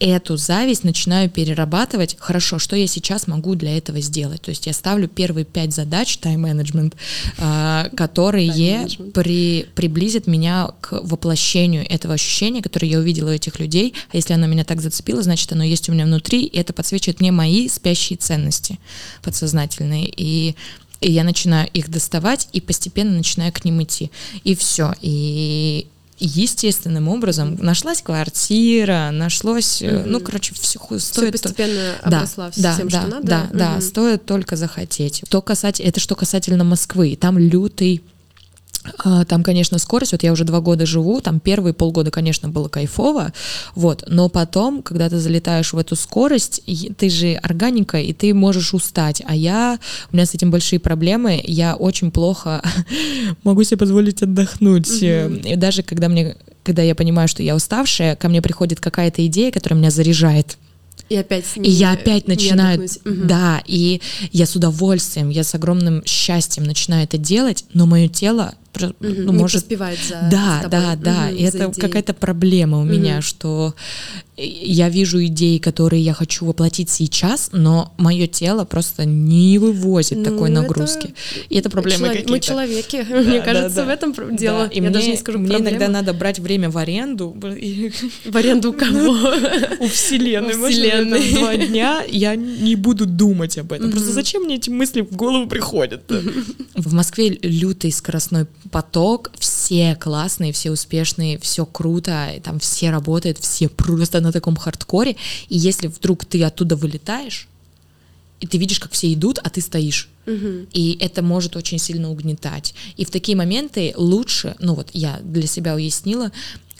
эту зависть начинаю перерабатывать. Хорошо, что я сейчас могу для этого сделать? То есть я ставлю первые пять задач, тайм-менеджмент, а, которые при, приблизят меня к воплощению этого ощущения, которое я увидела у этих людей. А если оно меня так зацепило, значит, оно есть у меня внутри, и это подсвечивает мне мои спящие ценности подсознательные. И и я начинаю их доставать и постепенно начинаю к ним идти. И все. И естественным образом нашлась квартира, нашлось, Мгм. ну, короче, все стоит... то- постепенно да, обросла да, всем, да, что надо. Да, да, Мгм. стоит только захотеть. То касательно, это что касательно Москвы. Там лютый Там, конечно, скорость, вот я уже два года живу, там первые полгода, конечно, было кайфово, вот, но потом, когда ты залетаешь в эту скорость, ты же органика, и ты можешь устать, а я, у меня с этим большие проблемы, я очень плохо могу себе позволить отдохнуть, Мгм. и даже когда мне, когда я понимаю, что я уставшая, ко мне приходит какая-то идея, которая меня заряжает, И опять и я опять не начинаю. Мгм. да, и я с удовольствием, я с огромным счастьем начинаю это делать, но мое тело ну, не может поспевает за да, за тобой. да, да. Мгм, И это какая-то проблема у меня, Мгм. что я вижу идеи, которые я хочу воплотить сейчас, но мое тело просто не вывозит Ну, такой это нагрузки. И это проблемы Человек- Мы человеки, Да, мне да, кажется, да. в этом пр- Да, дело. и Я даже мне- не скажу Мне проблема. иногда надо брать время в аренду В аренду у кого? у вселенной. У вселенной. это два дня я не буду думать об этом. Просто зачем мне эти мысли в голову приходят? В Москве лютый скоростной поток, все классные, все успешные, все круто, там все работают, все просто на таком хардкоре. И если вдруг ты оттуда вылетаешь, и ты видишь, как все идут, а ты стоишь. Мгм. И это может очень сильно угнетать. И в такие моменты лучше, ну вот я для себя уяснила,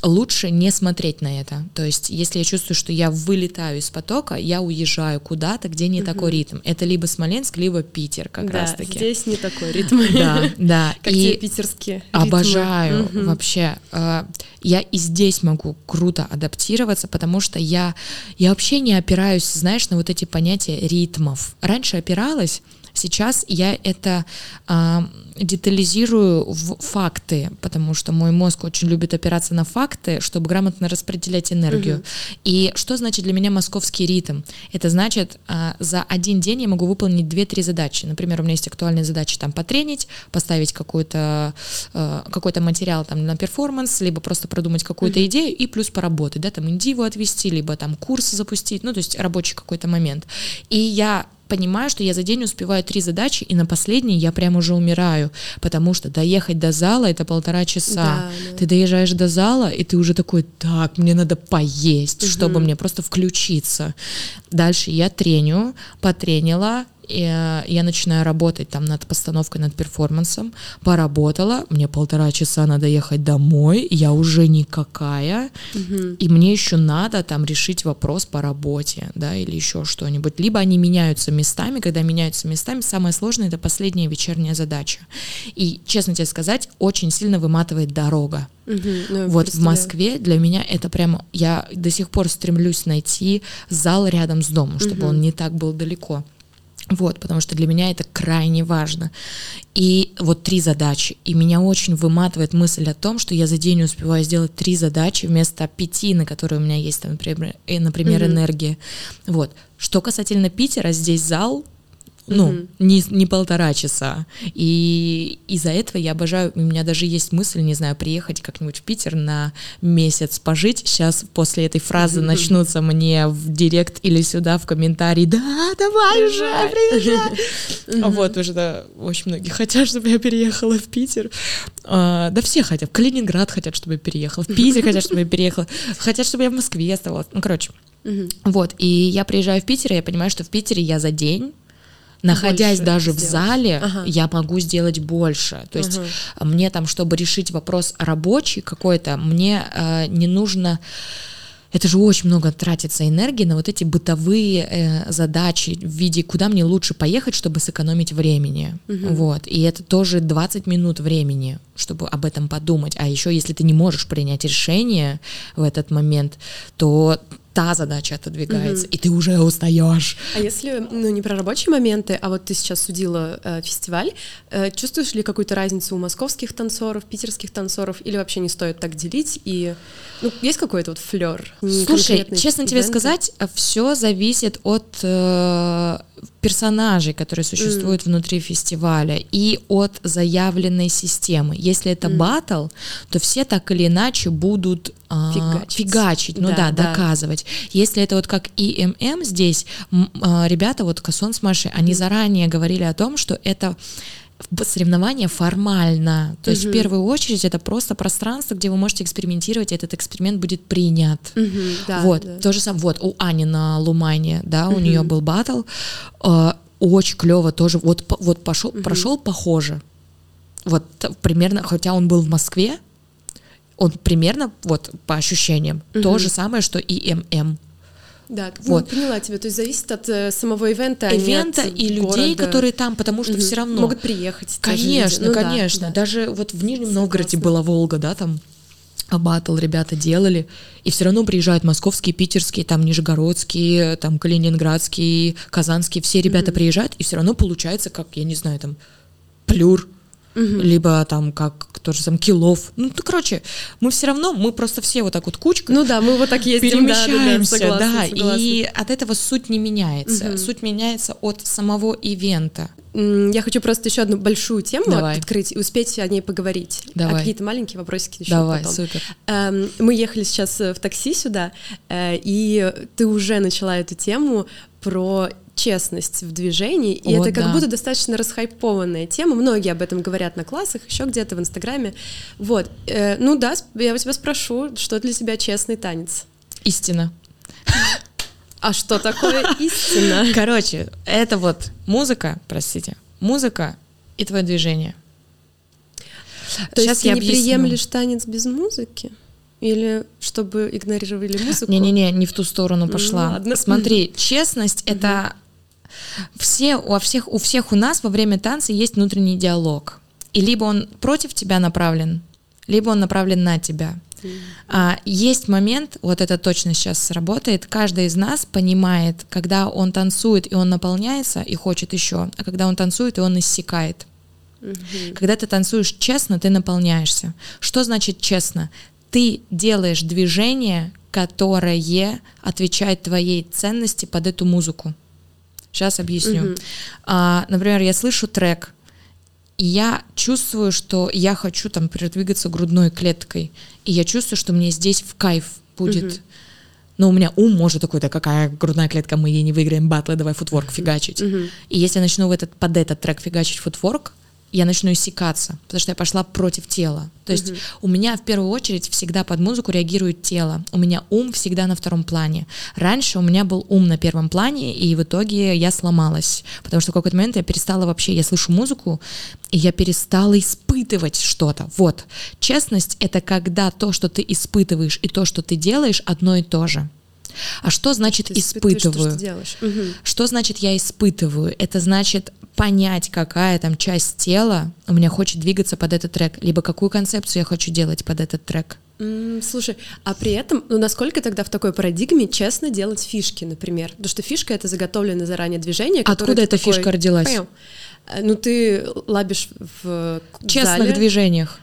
лучше не смотреть на это. То есть, если я чувствую, что я вылетаю из потока, я уезжаю куда-то, где не такой ритм. Это либо Смоленск, либо Питер, как да, раз таки. здесь не такой ритм. Да, да. Как и те питерские ритмы. обожаю вообще. э, Я и здесь могу круто адаптироваться, потому что я, я вообще не опираюсь, знаешь, на вот эти понятия ритмов. Раньше опиралась, сейчас я это а, детализирую в факты, потому что мой мозг очень любит опираться на факты, чтобы грамотно распределять энергию. И что значит для меня московский ритм? Это значит, а, за один день я могу выполнить 2-3 задачи. Например, у меня есть актуальные задачи там потренить, поставить какой-то э, какой-то материал там на перформанс, либо просто продумать какую-то идею и плюс поработать, да, там индиву отвести, либо там курс запустить, ну, то есть рабочий какой-то момент. И я понимаю, что я за день успеваю три задачи, и на последней я прям уже умираю, потому что доехать до зала это полтора часа. Да. Ты доезжаешь до зала, и ты уже такой, так, мне надо поесть, чтобы мне просто включиться. Дальше я треню, потренила, и, э, я начинаю работать там над постановкой, над перформансом, поработала, мне полтора часа надо ехать домой, я уже никакая, и мне еще надо там решить вопрос по работе, да, или еще что-нибудь. Либо они меняются местами, когда меняются местами, самое сложное это последняя вечерняя задача. И, честно тебе сказать, очень сильно выматывает дорога. Мгм. Ну, Вот в. Москве для меня это прямо, я до сих пор стремлюсь найти зал рядом с домом, чтобы он не так был далеко. Вот, потому что для меня это крайне важно. И вот три задачи. И меня очень выматывает мысль о том, что я за день успеваю сделать три задачи вместо пяти, на которые у меня есть, например, э, например энергия. Вот. Что касательно Питера, здесь зал, ну, не, не полтора часа. И из-за этого я обожаю, у меня даже есть мысль, не знаю, приехать как-нибудь в Питер на месяц пожить. Сейчас после этой фразы начнутся мне в директ или сюда в комментарии, да, давай уже, приезжай. А Вот, потому что очень многие хотят, чтобы я переехала в Питер. А, Да все хотят, в Калининград хотят, чтобы я переехала, в Питер хотят, чтобы я переехала, хотят, чтобы я в Москве оставалась. Ну, короче, вот, и я приезжаю в Питер, и я понимаю, что в Питере я за день находясь Больше даже в сделать. зале, Ага. я могу сделать больше. То есть Ага. мне там, чтобы решить вопрос рабочий какой-то, мне э, не нужно это же очень много тратится энергии на вот эти бытовые э, задачи в виде, куда мне лучше поехать, чтобы сэкономить времени. Вот. И это тоже 20 минут времени, чтобы об этом подумать. А еще, если ты не можешь принять решение в этот момент, то та задача отодвигается, и ты уже устаешь. А если, ну, не про рабочие моменты, а вот ты сейчас судила э, фестиваль, э, чувствуешь ли какую-то разницу у московских танцоров, питерских танцоров, или вообще не стоит так делить? И, ну, есть какой-то вот флер? Слушай, честно тебе сказать, все зависит от э, персонажей, которые существуют внутри фестиваля, и от заявленной системы. Если это батл, то все так или иначе будут а, Фигачить. фигачить, ну Да, да, да. Доказывать. Если это вот как ИММ здесь, м, а, ребята, вот Касон с Машей, они заранее говорили о том, что это соревнование формально. То есть в первую очередь это просто пространство, где вы можете экспериментировать, и этот эксперимент будет принят. да, вот, да. то же самое, вот, у Ани на Лумане, да, у нее был батл, э, очень клево тоже, вот, вот пошел, прошел похоже, вот примерно, хотя он был в Москве, он примерно, вот, по ощущениям, то же самое, что и ММ. Да, Вот. вот. поняла тебя. То есть зависит от э, самого ивента, а Ивента от и людей, города. которые там, потому что Мгм. все равно... Могут приехать. Конечно. Ну да, конечно. да. Даже вот в Нижнем Согласна. Новгороде была Волга, да, там а батл ребята делали, и все равно приезжают московские, питерские, там нижегородские, там калининградские, казанские, все ребята приезжают, и все равно получается, как, я не знаю, там, плюр, либо там как тоже там Килов. Ну, ну, короче, мы все равно, мы просто все вот так вот кучкой Ну да, мы вот так ездим, да, да, да, перемещаемся, согласна, да, согласна. и от этого суть не меняется. Суть меняется от самого ивента. Я хочу просто еще одну большую тему Давай. открыть и успеть о ней поговорить. Давай. А какие-то маленькие вопросики еще Давай, потом. супер. Эм, Мы ехали сейчас э, в такси сюда, э, и ты уже начала эту тему про честность в движении, и О, это как да. будто достаточно расхайпованная тема. Многие об этом говорят на классах, еще где-то в Инстаграме. Вот. Э, Ну да, я у тебя спрошу, что для тебя честный танец? Истина. А что такое истина? Короче, это вот музыка, простите, музыка и твое движение. То Щас есть ты я не объясню. приемлешь танец без музыки? Или чтобы игнорировали музыку? Не-не-не, не в ту сторону пошла. ладно. Смотри, честность — это все, у всех, у всех у нас во время танца есть внутренний диалог. И либо он против тебя направлен, либо он направлен на тебя. А, есть момент, вот это точно сейчас сработает, каждый из нас понимает, когда он танцует и он наполняется и хочет еще, а когда он танцует и он иссякает. Когда ты танцуешь честно, ты наполняешься. Что значит честно? Ты делаешь движение, которое отвечает твоей ценности под эту музыку. Сейчас объясню. Мгм. А, например, я слышу трек, и я чувствую, что я хочу там передвигаться грудной клеткой, и я чувствую, что мне здесь в кайф будет. Мгм. Но у меня ум может такой, да какая грудная клетка, мы ей не выиграем батлы, давай футворк фигачить. Мгм. И если я начну в этот, под этот трек фигачить футворк, я начну иссякаться, потому что я пошла против тела. То есть у меня в первую очередь всегда под музыку реагирует тело. У меня ум всегда на втором плане. Раньше у меня был ум на первом плане, и в итоге я сломалась. Потому что в какой-то момент я перестала вообще, я слышу музыку, и я перестала испытывать что-то. Вот. Честность — это когда то, что ты испытываешь, и то, что ты делаешь, одно и то же. А что значит Ты испытываю? что делаешь. Мгм. Что значит я испытываю? Это значит понять, какая там часть тела у меня хочет двигаться под этот трек, либо какую концепцию я хочу делать под этот трек. Слушай, а при этом, ну насколько тогда в такой парадигме честно делать фишки, например? Потому что фишка — это заготовленное заранее движение, Откуда эта такой, фишка родилась? «Понял». Э, Ну ты лабишь в В честных зале. движениях.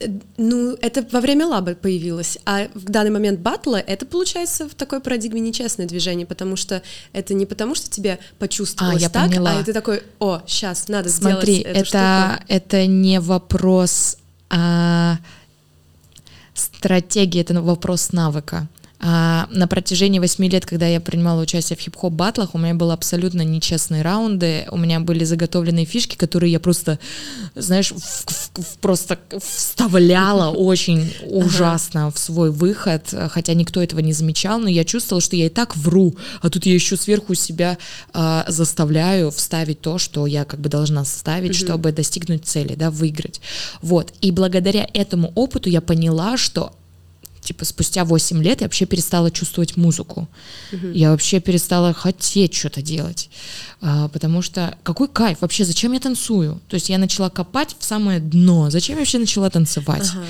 Э, Ну, это во время лаба появилось, а в данный момент батла это получается в такой парадигме нечестное движение, потому что это не потому, что тебе почувствовалось А, я так, поняла. а это такой, о, сейчас надо Смотри, сделать эту это, это не вопрос а, стратегии, это вопрос навыка. А, на протяжении восьми лет, когда я принимала участие в хип-хоп батлах, у меня были абсолютно нечестные раунды, у меня были заготовленные фишки, которые я просто, знаешь, в- в- в- просто вставляла очень ужасно в свой выход, хотя никто этого не замечал, но я чувствовала, что я и так вру, а тут я еще сверху себя а, заставляю вставить то, что я как бы должна вставить, чтобы достигнуть цели, да, выиграть. Вот. И благодаря этому опыту я поняла, что типа спустя 8 лет я вообще перестала чувствовать музыку. Я вообще перестала хотеть что-то делать. А, потому что какой кайф вообще, зачем я танцую? То есть я начала копать в самое дно. Зачем я вообще начала танцевать? Ага.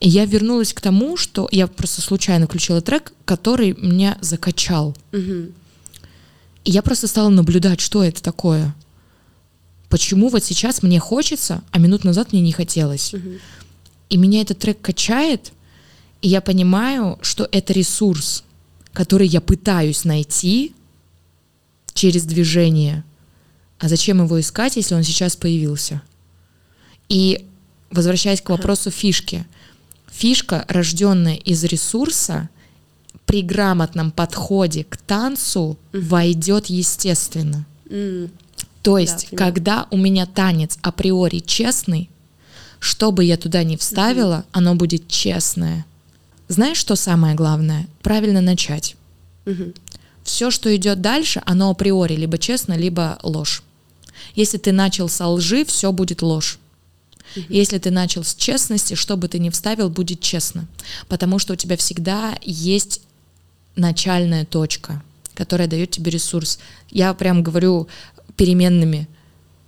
И я вернулась к тому, что я просто случайно включила трек, который меня закачал. Мгм. И я просто стала наблюдать, что это такое. Почему вот сейчас мне хочется, а минут назад мне не хотелось. И меня этот трек качает, и я понимаю, что это ресурс, который я пытаюсь найти через движение. А зачем его искать, если он сейчас появился? И возвращаясь к вопросу фишки. Фишка, рожденная из ресурса, при грамотном подходе к танцу войдет естественно. То есть, понимаю. когда у меня танец априори честный, что бы я туда ни вставила, оно будет честное. Знаешь, что самое главное? Правильно начать. мгм. Все, что идет дальше, оно априори либо честно, либо ложь. Если ты начал со лжи, все будет ложь. Если ты начал с честности, что бы ты ни вставил, будет честно. Потому что у тебя всегда есть начальная точка, которая дает тебе ресурс. Я прям говорю переменными.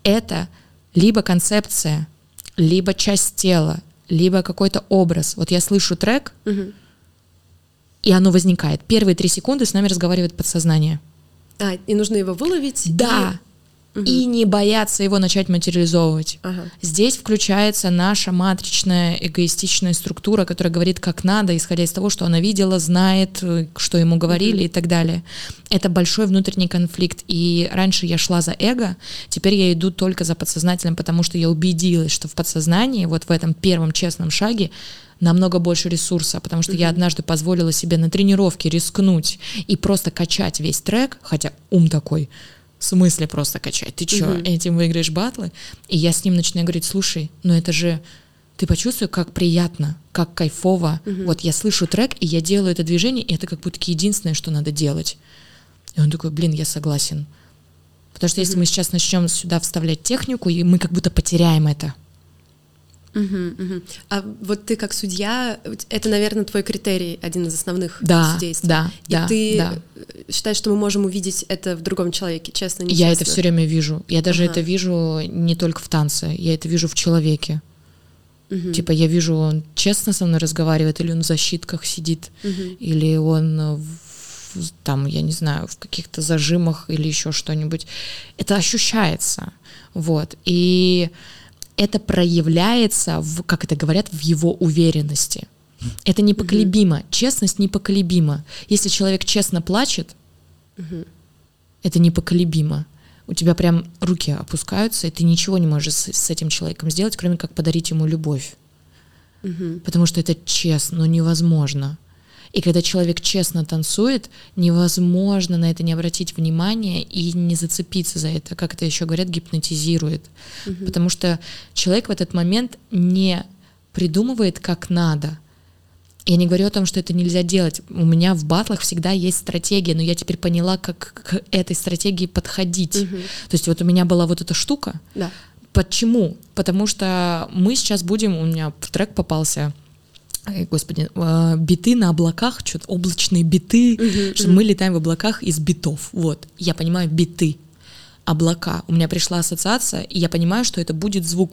Это либо концепция, либо часть тела, либо какой-то образ. Вот я слышу трек, Мгм. и оно возникает. Первые три секунды с нами разговаривает подсознание. А, и нужно его выловить? Да. И не бояться его начать материализовывать. Ага. Здесь включается наша матричная эгоистичная структура, которая говорит, как надо, исходя из того, что она видела, знает, э, что ему говорили и так далее. Это большой внутренний конфликт. И раньше я шла за эго, теперь я иду только за подсознательным, потому что я убедилась, что в подсознании, вот в этом первом честном шаге, намного больше ресурса, потому что я однажды позволила себе на тренировке рискнуть и просто качать весь трек, хотя ум такой, в смысле просто качать? Ты что, этим выиграешь батлы? И я с ним начинаю говорить, слушай, ну это же ты почувствуй, как приятно, как кайфово. Вот я слышу трек, и я делаю это движение, и это как будто единственное, что надо делать. И он такой, блин, я согласен. Потому что если мы сейчас начнем сюда вставлять технику, и мы как будто потеряем это. Мгм, мгм. А вот ты как судья, это, наверное, твой критерий, один из основных Да, судейства. да, И да, ты да. считаешь, что мы можем увидеть это в другом человеке, честно, нечестно? Я это все время вижу. Я даже Ага. это вижу не только в танце, я это вижу в человеке. Типа я вижу, он честно со мной разговаривает, или он в защитках сидит, или он в- там, я не знаю, в каких-то зажимах или еще что-нибудь. Это ощущается. Вот. И это проявляется, в, как это говорят, в его уверенности. Это непоколебимо. Честность непоколебима. Если человек честно плачет, это непоколебимо. У тебя прям руки опускаются, и ты ничего не можешь с, с этим человеком сделать, кроме как подарить ему любовь. Потому что это честно, но невозможно. И когда человек честно танцует, невозможно на это не обратить внимание и не зацепиться за это, как это еще говорят, гипнотизирует. Потому что человек в этот момент не придумывает как надо. Я не говорю о том, что это нельзя делать. У меня в батлах всегда есть стратегия, но я теперь поняла, как к этой стратегии подходить. То есть вот у меня была вот эта штука. Да. Почему? Потому что мы сейчас будем, у меня в трек попался, ой, господи, э, биты на облаках, что-то облачные биты, что мы летаем в облаках из битов. Вот, я понимаю биты, облака. У меня пришла ассоциация, и я понимаю, что это будет звук.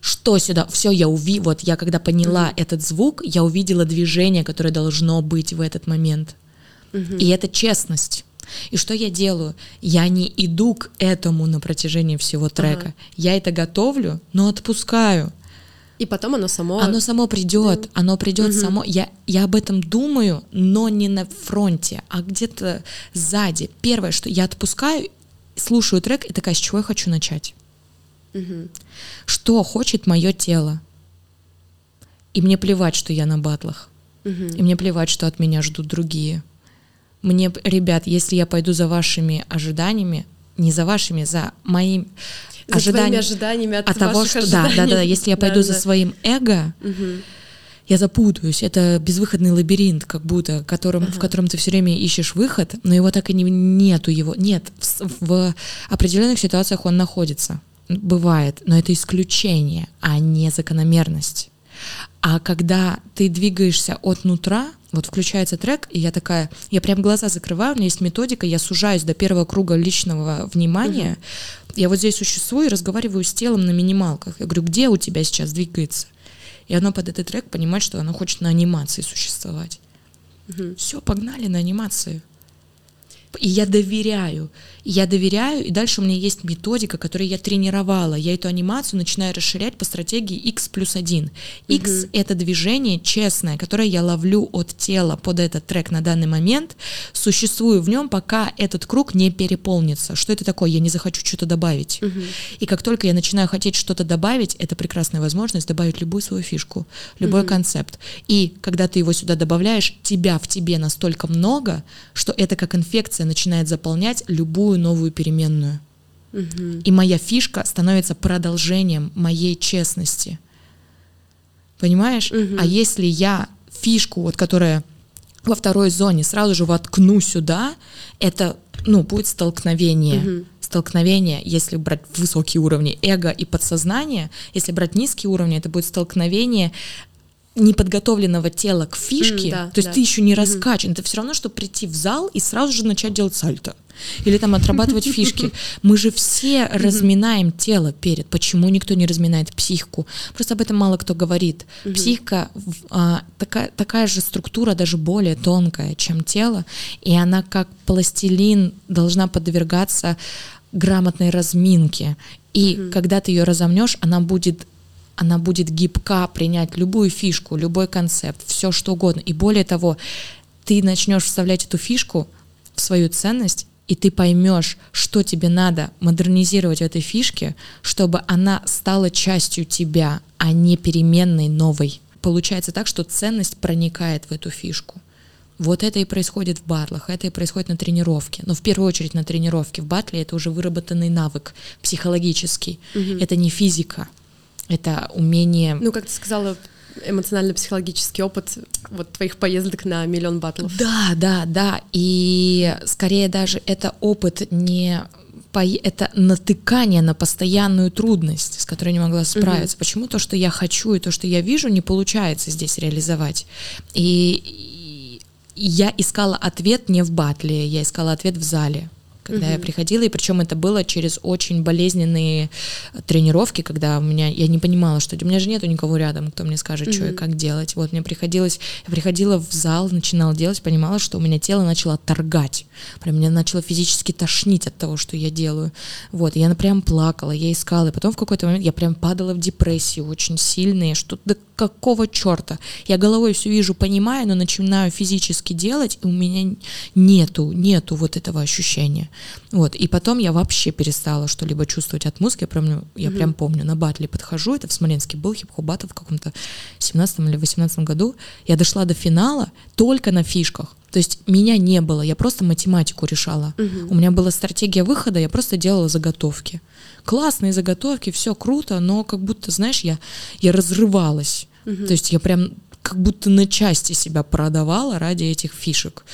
Что сюда? Все, я уви, вот я когда поняла этот звук, я увидела движение, которое должно быть в этот момент. И это честность. И что я делаю? Я не иду к этому на протяжении всего трека. Я это готовлю, но отпускаю. И потом оно само... Оно само придет, оно придет само. Я, я об этом думаю, но не на фронте, а где-то сзади. Первое, что я отпускаю, слушаю трек и такая, с чего я хочу начать? Что хочет мое тело? И мне плевать, что я на батлах. И мне плевать, что от меня ждут другие. Мне, ребят, если я пойду за вашими ожиданиями, не за вашими, за моим За твоими ожиданиями от от того, что да, да, да, ожиданий. если я пойду за Да-да-да. своим эго, я запутаюсь. Это безвыходный лабиринт, как будто, которым, в котором ты все время ищешь выход, но его так и не, нету его. Нет, в, в определенных ситуациях он находится. Бывает, но это исключение, а не закономерность. А когда ты двигаешься от нутра, вот включается трек, и я такая, я прям глаза закрываю, у меня есть методика, я сужаюсь до первого круга личного внимания, я вот здесь существую и разговариваю с телом на минималках. Я говорю, где у тебя сейчас двигается? И оно под этот трек понимает, что оно хочет на анимации существовать. Все, погнали на анимацию. И я доверяю. Я доверяю, и дальше у меня есть методика, которую я тренировала. Я эту анимацию начинаю расширять по стратегии X плюс 1. X — это движение честное, которое я ловлю от тела под этот трек на данный момент, существую в нем, пока этот круг не переполнится. Что это такое? Я не захочу что-то добавить. И как только я начинаю хотеть что-то добавить, это прекрасная возможность добавить любую свою фишку, любой концепт. И когда ты его сюда добавляешь, тебя в тебе настолько много, что это как инфекция начинает заполнять любую новую переменную. И моя фишка становится продолжением моей честности. Понимаешь? А если я фишку, вот которая во второй зоне, сразу же воткну сюда, это, ну, будет столкновение. Столкновение, если брать высокие уровни эго и подсознания, если брать низкие уровни, это будет столкновение неподготовленного тела к фишке, М, да, то есть да. ты еще не раскачан. Это все равно, что прийти в зал и сразу же начать делать сальто. Или там отрабатывать фишки. Мы же все разминаем тело перед. Почему никто не разминает психику? Просто об этом мало кто говорит. Психика а, такая, такая же структура, даже более тонкая, чем тело, и она как пластилин должна подвергаться грамотной разминке. И когда ты ее разомнешь, она будет она будет гибка принять любую фишку, любой концепт, все что угодно. И более того, ты начнешь вставлять эту фишку в свою ценность, и ты поймешь, что тебе надо модернизировать в этой фишке, чтобы она стала частью тебя, а не переменной новой. Получается так, что ценность проникает в эту фишку. Вот это и происходит в батлах, это и происходит на тренировке. Но в первую очередь на тренировке. В батле это уже выработанный навык психологический. Это не физика. Это умение Ну, как ты сказала, эмоционально-психологический опыт вот твоих поездок на миллион батлов. Да, да, да. И скорее даже это опыт не это натыкание на постоянную трудность, с которой не могла справиться. Угу. Почему то, что я хочу и то, что я вижу, не получается здесь реализовать? И я искала ответ не в батле, я искала ответ в зале когда угу. я приходила, и причем это было через очень болезненные тренировки, когда у меня я не понимала, что у меня же нету никого рядом, кто мне скажет, угу. что и как делать. Вот мне приходилось, я приходила в зал, начинала делать, понимала, что у меня тело начало отторгать, прям меня начало физически тошнить от того, что я делаю. Вот, и я прям плакала, я искала, и потом в какой-то момент я прям падала в депрессию очень сильные, что да какого черта? Я головой все вижу, понимаю, но начинаю физически делать, и у меня нету, нету вот этого ощущения. Вот, и потом я вообще перестала что-либо чувствовать от музыки, я прям, я mm-hmm. прям помню, на батле подхожу, это в Смоленске был хип-хоп батл в каком-то 17 или 18 году, я дошла до финала только на фишках, то есть меня не было, я просто математику решала. Угу. У меня была стратегия выхода, я просто делала заготовки. Классные заготовки, все круто, но как будто, знаешь, я, я разрывалась. Угу. То есть я прям как будто на части себя продавала ради этих фишек.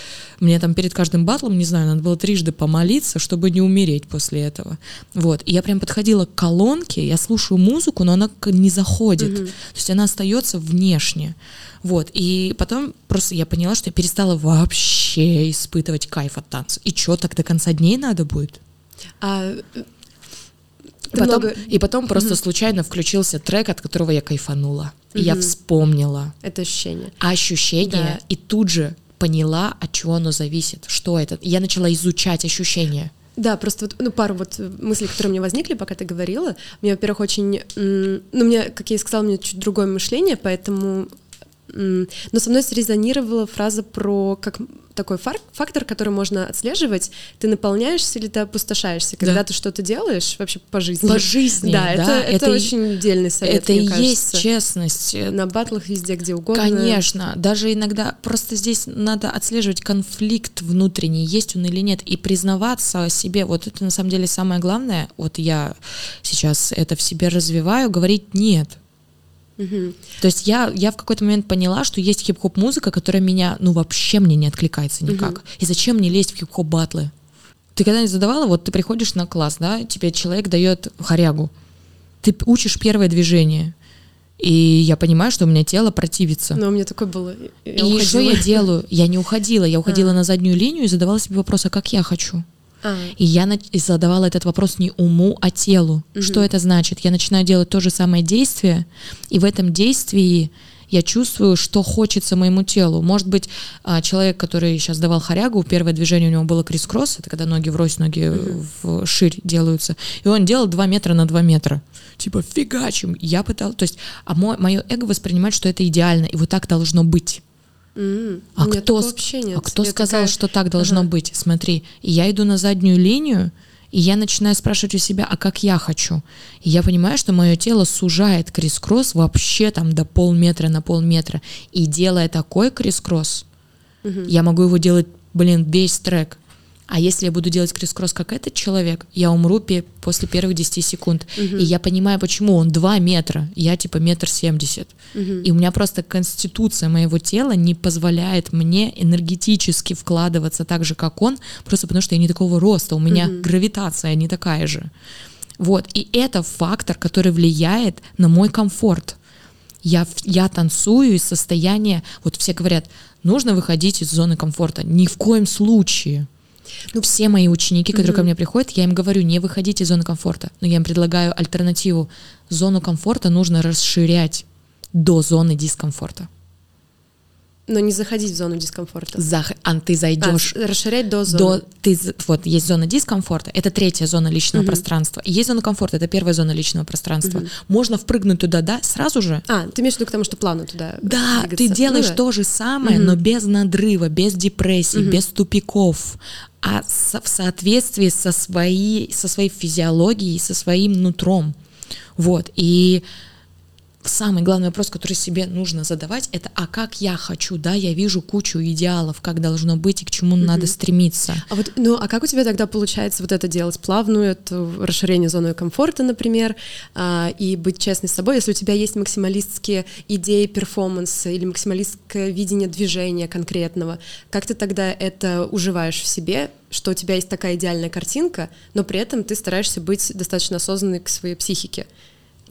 Мне там перед каждым батлом, не знаю, надо было трижды помолиться, чтобы не умереть после этого. Вот. И я прям подходила к колонке, я слушаю музыку, но она не заходит. Угу. То есть она остается внешне. Вот. И потом просто я поняла, что я перестала вообще испытывать кайф от танца. И что, так до конца дней надо будет? А потом, много... и потом просто mm случайно включился трек, от которого я кайфанула. mm И я вспомнила. Это ощущение. Ощущение. Да. И тут же поняла, от чего оно зависит. Что это? Я начала изучать ощущения. Да, просто вот, ну, пару вот мыслей, которые мне возникли, пока ты говорила. Мне, во-первых, очень, ну, мне, как я и сказала, у меня чуть другое мышление, поэтому но со мной срезонировала фраза про как такой фактор, который можно отслеживать. Ты наполняешься или ты опустошаешься, когда да. ты что-то делаешь вообще по жизни. По жизни, да. да это, это, это очень дельный совет. Это и кажется. есть честность. На батлах везде, где угодно. Конечно. Даже иногда просто здесь надо отслеживать конфликт внутренний, есть он или нет, и признаваться себе. Вот это на самом деле самое главное. Вот я сейчас это в себе развиваю, говорить нет Угу. То есть я, я в какой-то момент поняла, что есть хип-хоп музыка, которая меня, ну, вообще мне не откликается никак. Угу. И зачем мне лезть в хип-хоп батлы? Ты когда-нибудь задавала, вот ты приходишь на класс, да, тебе человек дает хорягу, ты учишь первое движение, и я понимаю, что у меня тело противится. Но у меня такое было. Я и уходила. что я делаю? Я не уходила, я уходила а. на заднюю линию и задавала себе вопрос, а как я хочу? А. И я задавала этот вопрос не уму, а телу. Угу. Что это значит? Я начинаю делать то же самое действие, и в этом действии я чувствую, что хочется моему телу. Может быть, а, человек, который сейчас давал хорягу, первое движение у него было крисс-кросс, это когда ноги врозь, ноги mm в ширь делаются, и он делал 2 метра на 2 метра. Типа фигачим. Я пыталась, то есть, а мое эго воспринимает, что это идеально, и вот так должно быть. Mm, а кто, вообще нет. А кто я сказал, такая... что так должно ага. быть? Смотри, я иду на заднюю линию, и я начинаю спрашивать у себя, а как я хочу? И я понимаю, что мое тело сужает крисс-кросс вообще там до полметра на полметра. И делая такой крисс-кросс, угу. я могу его делать, блин, весь трек. А если я буду делать крисс-кросс как этот человек, я умру после первых 10 секунд. Угу. И я понимаю, почему он 2 метра, я типа метр семьдесят. Угу. И у меня просто конституция моего тела не позволяет мне энергетически вкладываться так же, как он, просто потому что я не такого роста, у меня угу. гравитация не такая же. Вот, и это фактор, который влияет на мой комфорт. Я, я танцую из состояния, вот все говорят, нужно выходить из зоны комфорта. Ни в коем случае. Ну, все мои ученики, которые mm-hmm. ко мне приходят, я им говорю, не выходите из зоны комфорта. Но я им предлагаю альтернативу. Зону комфорта нужно расширять до зоны дискомфорта. Но не заходить в зону дискомфорта. Зах... А ты зайдешь. А, расширять до зоны. До... Ты... Вот есть зона дискомфорта, это третья зона личного угу. пространства. Есть зона комфорта, это первая зона личного пространства. Угу. Можно впрыгнуть туда, да, сразу же. А, ты имеешь в виду к тому, что плавно туда Да, двигаться. ты делаешь ну, да. то же самое, угу. но без надрыва, без депрессии, угу. без тупиков а со, в соответствии со своей, со своей физиологией, со своим нутром. Вот. И самый главный вопрос, который себе нужно задавать, это а как я хочу, да, я вижу кучу идеалов, как должно быть и к чему mm-hmm. надо стремиться. А вот, ну, а как у тебя тогда получается вот это делать плавную, это расширение зоны комфорта, например, а, и быть честной с собой, если у тебя есть максималистские идеи перформанса или максималистское видение движения конкретного, как ты тогда это уживаешь в себе, что у тебя есть такая идеальная картинка, но при этом ты стараешься быть достаточно осознанной к своей психике?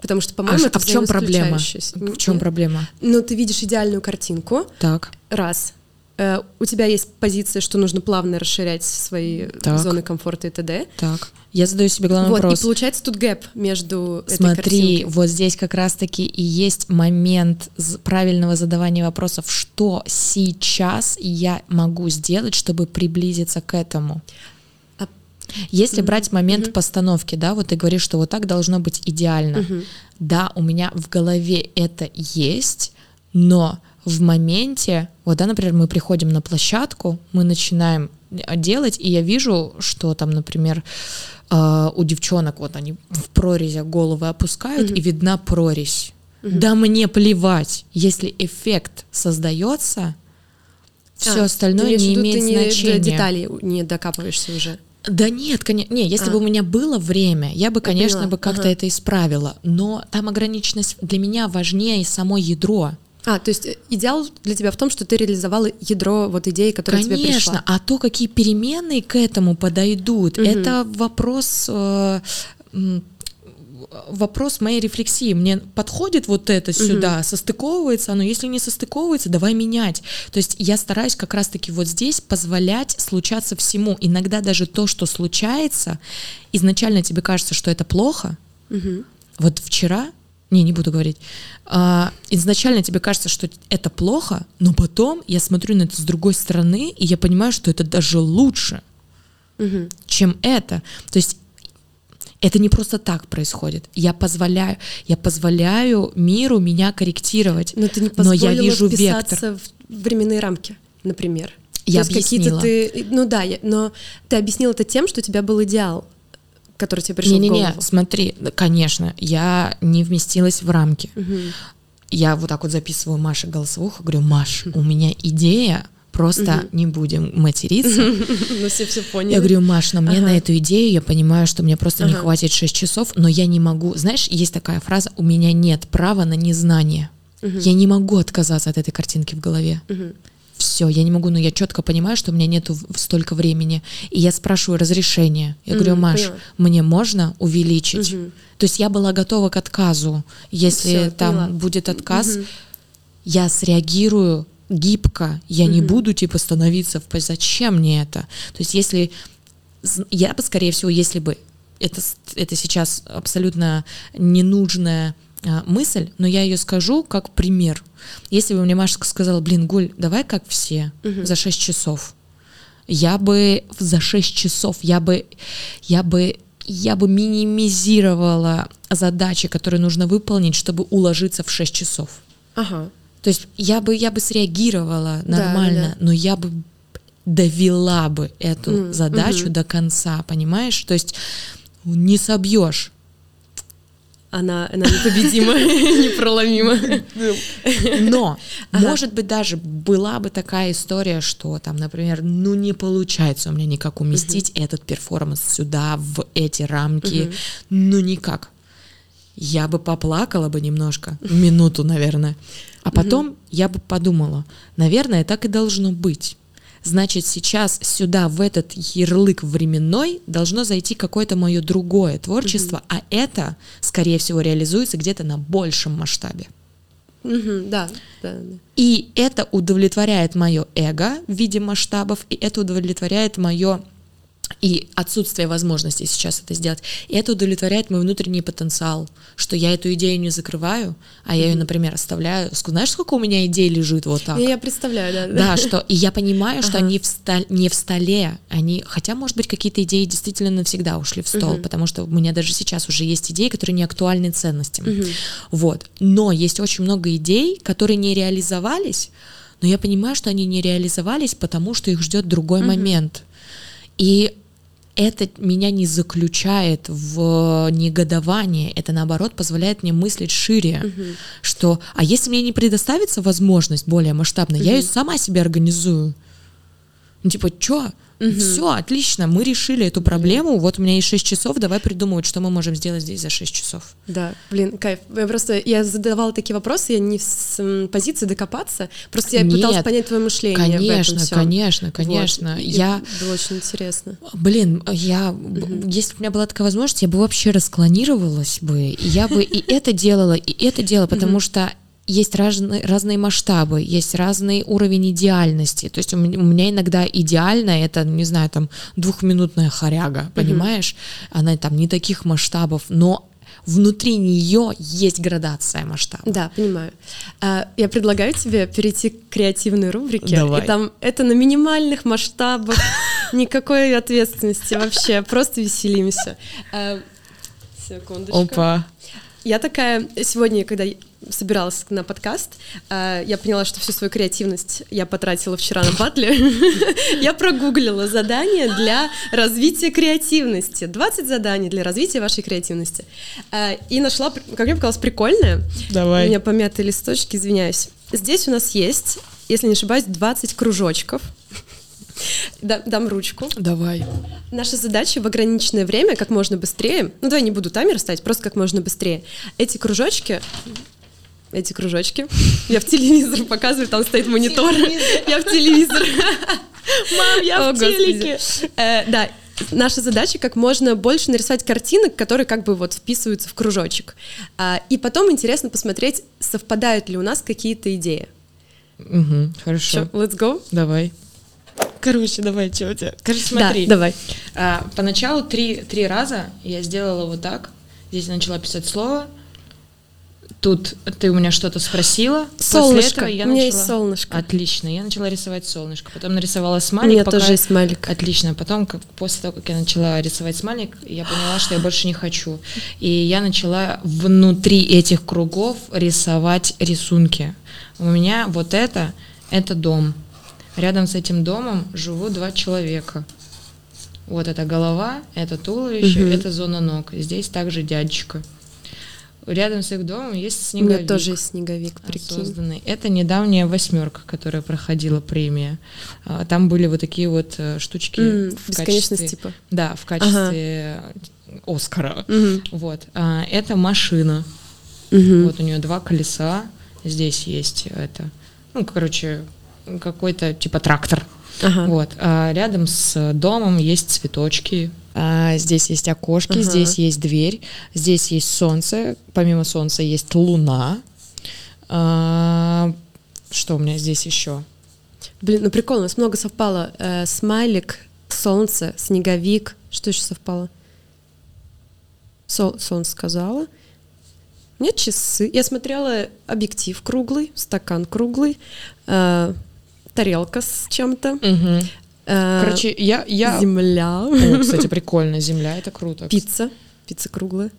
Потому что, по-моему, а, это а в чем проблема? В чем проблема? Ну, ты видишь идеальную картинку. Так. Раз. Э, у тебя есть позиция, что нужно плавно расширять свои так. зоны комфорта и т.д. Так. Я задаю себе главный вот, вопрос. И получается тут гэп между Смотри, этой вот здесь как раз-таки и есть момент правильного задавания вопросов, что сейчас я могу сделать, чтобы приблизиться к этому. Если mm-hmm. брать момент mm-hmm. постановки, да, вот ты говоришь, что вот так должно быть идеально. Mm-hmm. Да, у меня в голове это есть, но в моменте, вот, да, например, мы приходим на площадку, мы начинаем делать, и я вижу, что там, например, э, у девчонок вот они в прорезях головы опускают, mm-hmm. и видна прорезь. Mm-hmm. Да мне плевать, если эффект создается, все а, остальное не имеет ты значения. Не, деталей не докапываешься уже. Да нет, конечно, не, если а. бы у меня было время, я бы, конечно, бы как-то ага. это исправила, но там ограниченность для меня важнее само ядро. А, то есть э, идеал для тебя в том, что ты реализовала ядро вот идеи, которая Конечно, тебе пришла. а то, какие переменные к этому подойдут, угу. это вопрос э, вопрос моей рефлексии. Мне подходит вот это сюда, угу. состыковывается оно. Если не состыковывается, давай менять. То есть я стараюсь как раз-таки вот здесь позволять случаться всему. Иногда даже то, что случается, изначально тебе кажется, что это плохо. Угу. Вот вчера не, не буду говорить. А, изначально тебе кажется, что это плохо, но потом я смотрю на это с другой стороны, и я понимаю, что это даже лучше, угу. чем это. То есть это не просто так происходит. Я позволяю, я позволяю миру меня корректировать. Но ты не но я вижу вектор. в временные рамки, например. Я То объяснила. Ты, ну да, я, но ты объяснил это тем, что у тебя был идеал, который тебе пришел не, не, в голову. Не, смотри, конечно, я не вместилась в рамки. Угу. Я вот так вот записываю Маше голосовуху, говорю, Маш, у меня идея просто угу. не будем материться. Ну, все все поняли. Я говорю, Маш, но мне ага. на эту идею, я понимаю, что мне просто ага. не хватит 6 часов, но я не могу. Знаешь, есть такая фраза, у меня нет права на незнание. Угу. Я не могу отказаться от этой картинки в голове. Угу. Все, я не могу, но я четко понимаю, что у меня нету столько времени. И я спрашиваю разрешение. Я говорю, Маш, поняла. мне можно увеличить? Угу. То есть я была готова к отказу. Если Всё, там поняла. будет отказ, угу. я среагирую гибко, я mm-hmm. не буду типа становиться в зачем мне это? То есть если я бы скорее всего, если бы это это сейчас абсолютно ненужная а, мысль, но я ее скажу как пример. Если бы мне Машка сказала, блин, Гуль, давай как все mm-hmm. за 6 часов, я бы за 6 часов, я бы, я бы я бы минимизировала задачи, которые нужно выполнить, чтобы уложиться в 6 часов. Ага. То есть я бы, я бы среагировала нормально, да, да. но я бы довела бы эту mm, задачу mm-hmm. до конца, понимаешь? То есть не собьешь. Она, она непобедима, непроломима. Но, может быть, даже была бы такая история, что там, например, ну не получается у меня никак уместить этот перформанс сюда, в эти рамки, ну никак. Я бы поплакала бы немножко, минуту, наверное. А потом угу. я бы подумала, наверное, так и должно быть. Значит, сейчас сюда, в этот ярлык временной, должно зайти какое-то мое другое творчество, угу. а это, скорее всего, реализуется где-то на большем масштабе. Угу, да, да, да. И это удовлетворяет мое эго в виде масштабов, и это удовлетворяет мое и отсутствие возможности сейчас это сделать. И это удовлетворяет мой внутренний потенциал, что я эту идею не закрываю, а я ее, например, оставляю. Знаешь, сколько у меня идей лежит вот так? Я представляю, да. Да, что и я понимаю, что ага. они в столь, не в столе, они, хотя, может быть, какие-то идеи действительно навсегда ушли в стол, угу. потому что у меня даже сейчас уже есть идеи, которые не актуальны ценностям. Угу. Вот. Но есть очень много идей, которые не реализовались, но я понимаю, что они не реализовались, потому что их ждет другой угу. момент. И это меня не заключает в негодование, это наоборот позволяет мне мыслить шире, угу. что, а если мне не предоставится возможность более масштабная, угу. я ее сама себе организую. Ну, типа, чё? Угу. Все, отлично, мы решили эту проблему. Вот у меня есть 6 часов, давай придумывать, что мы можем сделать здесь за 6 часов. Да, блин, кайф. Я просто я задавала такие вопросы, я не с позиции докопаться, просто я Нет, пыталась понять твое мышление. Конечно, в этом конечно, конечно. Вот. Я было очень интересно. Блин, я угу. если бы у меня была такая возможность, я бы вообще расклонировалась бы, и я бы и это делала, и это делала, потому что есть разные, разные масштабы, есть разный уровень идеальности. То есть у меня, у меня иногда идеально это, не знаю, там двухминутная хоряга, понимаешь? Mm-hmm. Она там не таких масштабов, но внутри нее есть градация масштаба. Да, понимаю. А, я предлагаю тебе перейти к креативной рубрике. Давай. И там это на минимальных масштабах, никакой ответственности вообще, просто веселимся. А, секундочку. Опа. Я такая сегодня, когда собиралась на подкаст, э, я поняла, что всю свою креативность я потратила вчера на батле. Я прогуглила задания для развития креативности. 20 заданий для развития вашей креативности. Э, и нашла, как мне показалось, прикольное. Давай. У меня помятые листочки, извиняюсь. Здесь у нас есть, если не ошибаюсь, 20 кружочков. Дам ручку. Давай. Наша задача в ограниченное время, как можно быстрее, ну давай не буду таймер ставить, просто как можно быстрее, эти кружочки эти кружочки. Я в телевизор показываю, там стоит монитор. Я в телевизор. Мам, я в телеке. Э, да, наша задача как можно больше нарисовать картинок, которые как бы вот вписываются в кружочек. А, и потом интересно посмотреть, совпадают ли у нас какие-то идеи. Угу, хорошо. Все, let's go. Давай. Короче, давай, что у тебя? Короче, смотри. Да, давай. А, поначалу три, три раза я сделала вот так. Здесь я начала писать слово, Тут ты у меня что-то спросила. Солнышко. я у меня начала... есть солнышко. Отлично. Я начала рисовать солнышко. Потом нарисовала смайлик. У меня пока... тоже есть смайлик. Отлично. Потом, как, после того, как я начала рисовать смайлик, я поняла, что я больше не хочу. И я начала внутри этих кругов рисовать рисунки. У меня вот это, это дом. Рядом с этим домом живут два человека. Вот это голова, это туловище, угу. это зона ног. Здесь также дядечка. Рядом с их домом есть снеговик. У меня тоже есть снеговик, прикинь. Созданный. Это недавняя восьмерка, которая проходила премия. А, там были вот такие вот э, штучки mm, в качестве... типа. Да, в качестве ага. Оскара. Угу. Вот. А, это машина. Угу. Вот у нее два колеса. Здесь есть это. Ну, короче, какой-то типа трактор. Ага. Вот. А рядом с домом есть цветочки. А здесь есть окошки, ага. здесь есть дверь, здесь есть солнце. Помимо солнца есть луна. А, что у меня здесь еще? Блин, ну прикольно, у нас много совпало. Э, смайлик, солнце, снеговик. Что еще совпало? Сол, солнце сказала. Нет часы. Я смотрела объектив круглый, стакан круглый. Э, тарелка с чем-то. Угу. Короче, я, я... Земля. О, кстати, прикольно, земля, это круто. Пицца, пицца круглая.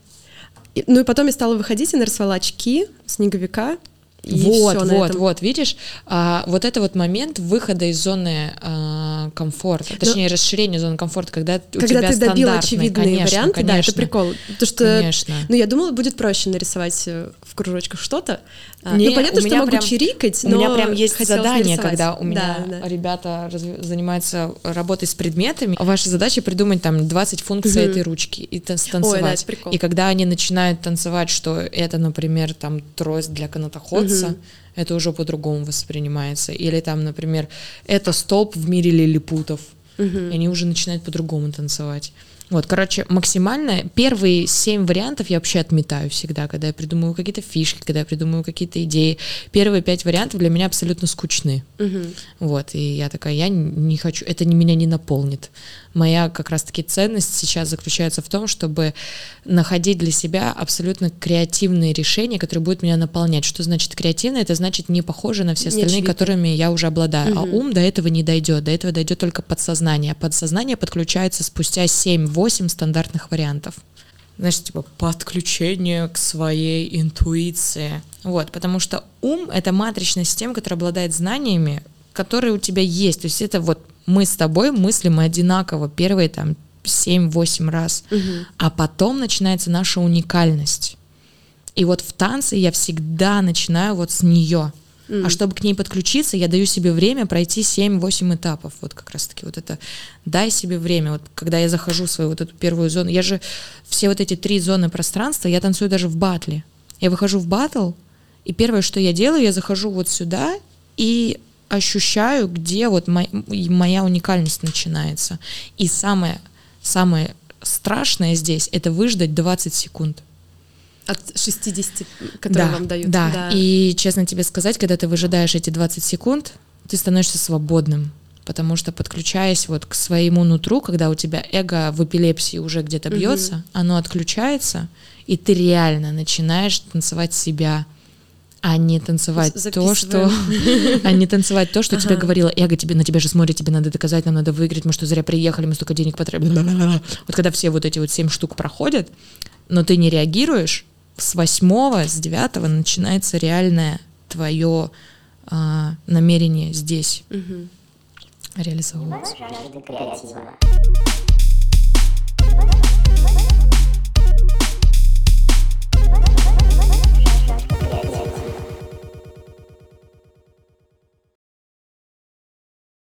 И, ну и потом я стала выходить и нарисовала очки, снеговика, и вот, вот, этом. вот, видишь, а, вот это вот момент выхода из зоны а, комфорта, точнее Но, расширения зоны комфорта, когда, когда у тебя ты добил очевидные конечно, варианты, конечно, да, это прикол, потому что, конечно. ну я думала, будет проще нарисовать э, в кружочках что-то. А, Не, ну понятно, что могу прям, чирикать, но у меня прям есть задание, нарисовать. когда у меня да, да. ребята раз, занимаются работой с предметами, ваша задача придумать там 20 функций угу. этой ручки и танцевать. Ой, да, это прикол. И когда они начинают танцевать, что это, например, там трость для канатоходца. Угу это уже по-другому воспринимается. Или там, например, это столб в мире лилипутов, угу. и они уже начинают по-другому танцевать. Вот, короче, максимально первые семь вариантов я вообще отметаю всегда, когда я придумываю какие-то фишки, когда я придумываю какие-то идеи. Первые пять вариантов для меня абсолютно скучны. Угу. Вот, и я такая, я не хочу, это не меня не наполнит. Моя как раз-таки ценность сейчас заключается в том, чтобы находить для себя абсолютно креативные решения, которые будут меня наполнять. Что значит креативно? Это значит не похоже на все остальные, которыми я уже обладаю. Угу. А ум до этого не дойдет. До этого дойдет только подсознание. Подсознание подключается спустя 7-8 8 стандартных вариантов. Знаешь, типа подключение к своей интуиции. Вот, потому что ум — это матричная система, которая обладает знаниями, которые у тебя есть. То есть это вот мы с тобой мыслим одинаково первые там 7-8 раз. Угу. А потом начинается наша уникальность. И вот в танце я всегда начинаю вот с нее. А чтобы к ней подключиться, я даю себе время пройти 7-8 этапов. Вот как раз-таки вот это дай себе время. Вот когда я захожу в свою вот эту первую зону, я же все вот эти три зоны пространства, я танцую даже в батле. Я выхожу в батл, и первое, что я делаю, я захожу вот сюда и ощущаю, где вот моя, моя уникальность начинается. И самое, самое страшное здесь — это выждать 20 секунд. От 60, которые да, вам дают. Да. да, и честно тебе сказать, когда ты выжидаешь эти 20 секунд, ты становишься свободным, потому что подключаясь вот к своему нутру, когда у тебя эго в эпилепсии уже где-то бьется, угу. оно отключается, и ты реально начинаешь танцевать себя, а не танцевать то, что, а не танцевать то, что ага. тебе говорила эго, тебе на тебя же смотрит, тебе надо доказать, нам надо выиграть, мы что зря приехали, мы столько денег потратили. Вот когда все вот эти вот семь штук проходят, но ты не реагируешь, с восьмого, с девятого начинается реальное твое а, намерение здесь угу. реализовываться.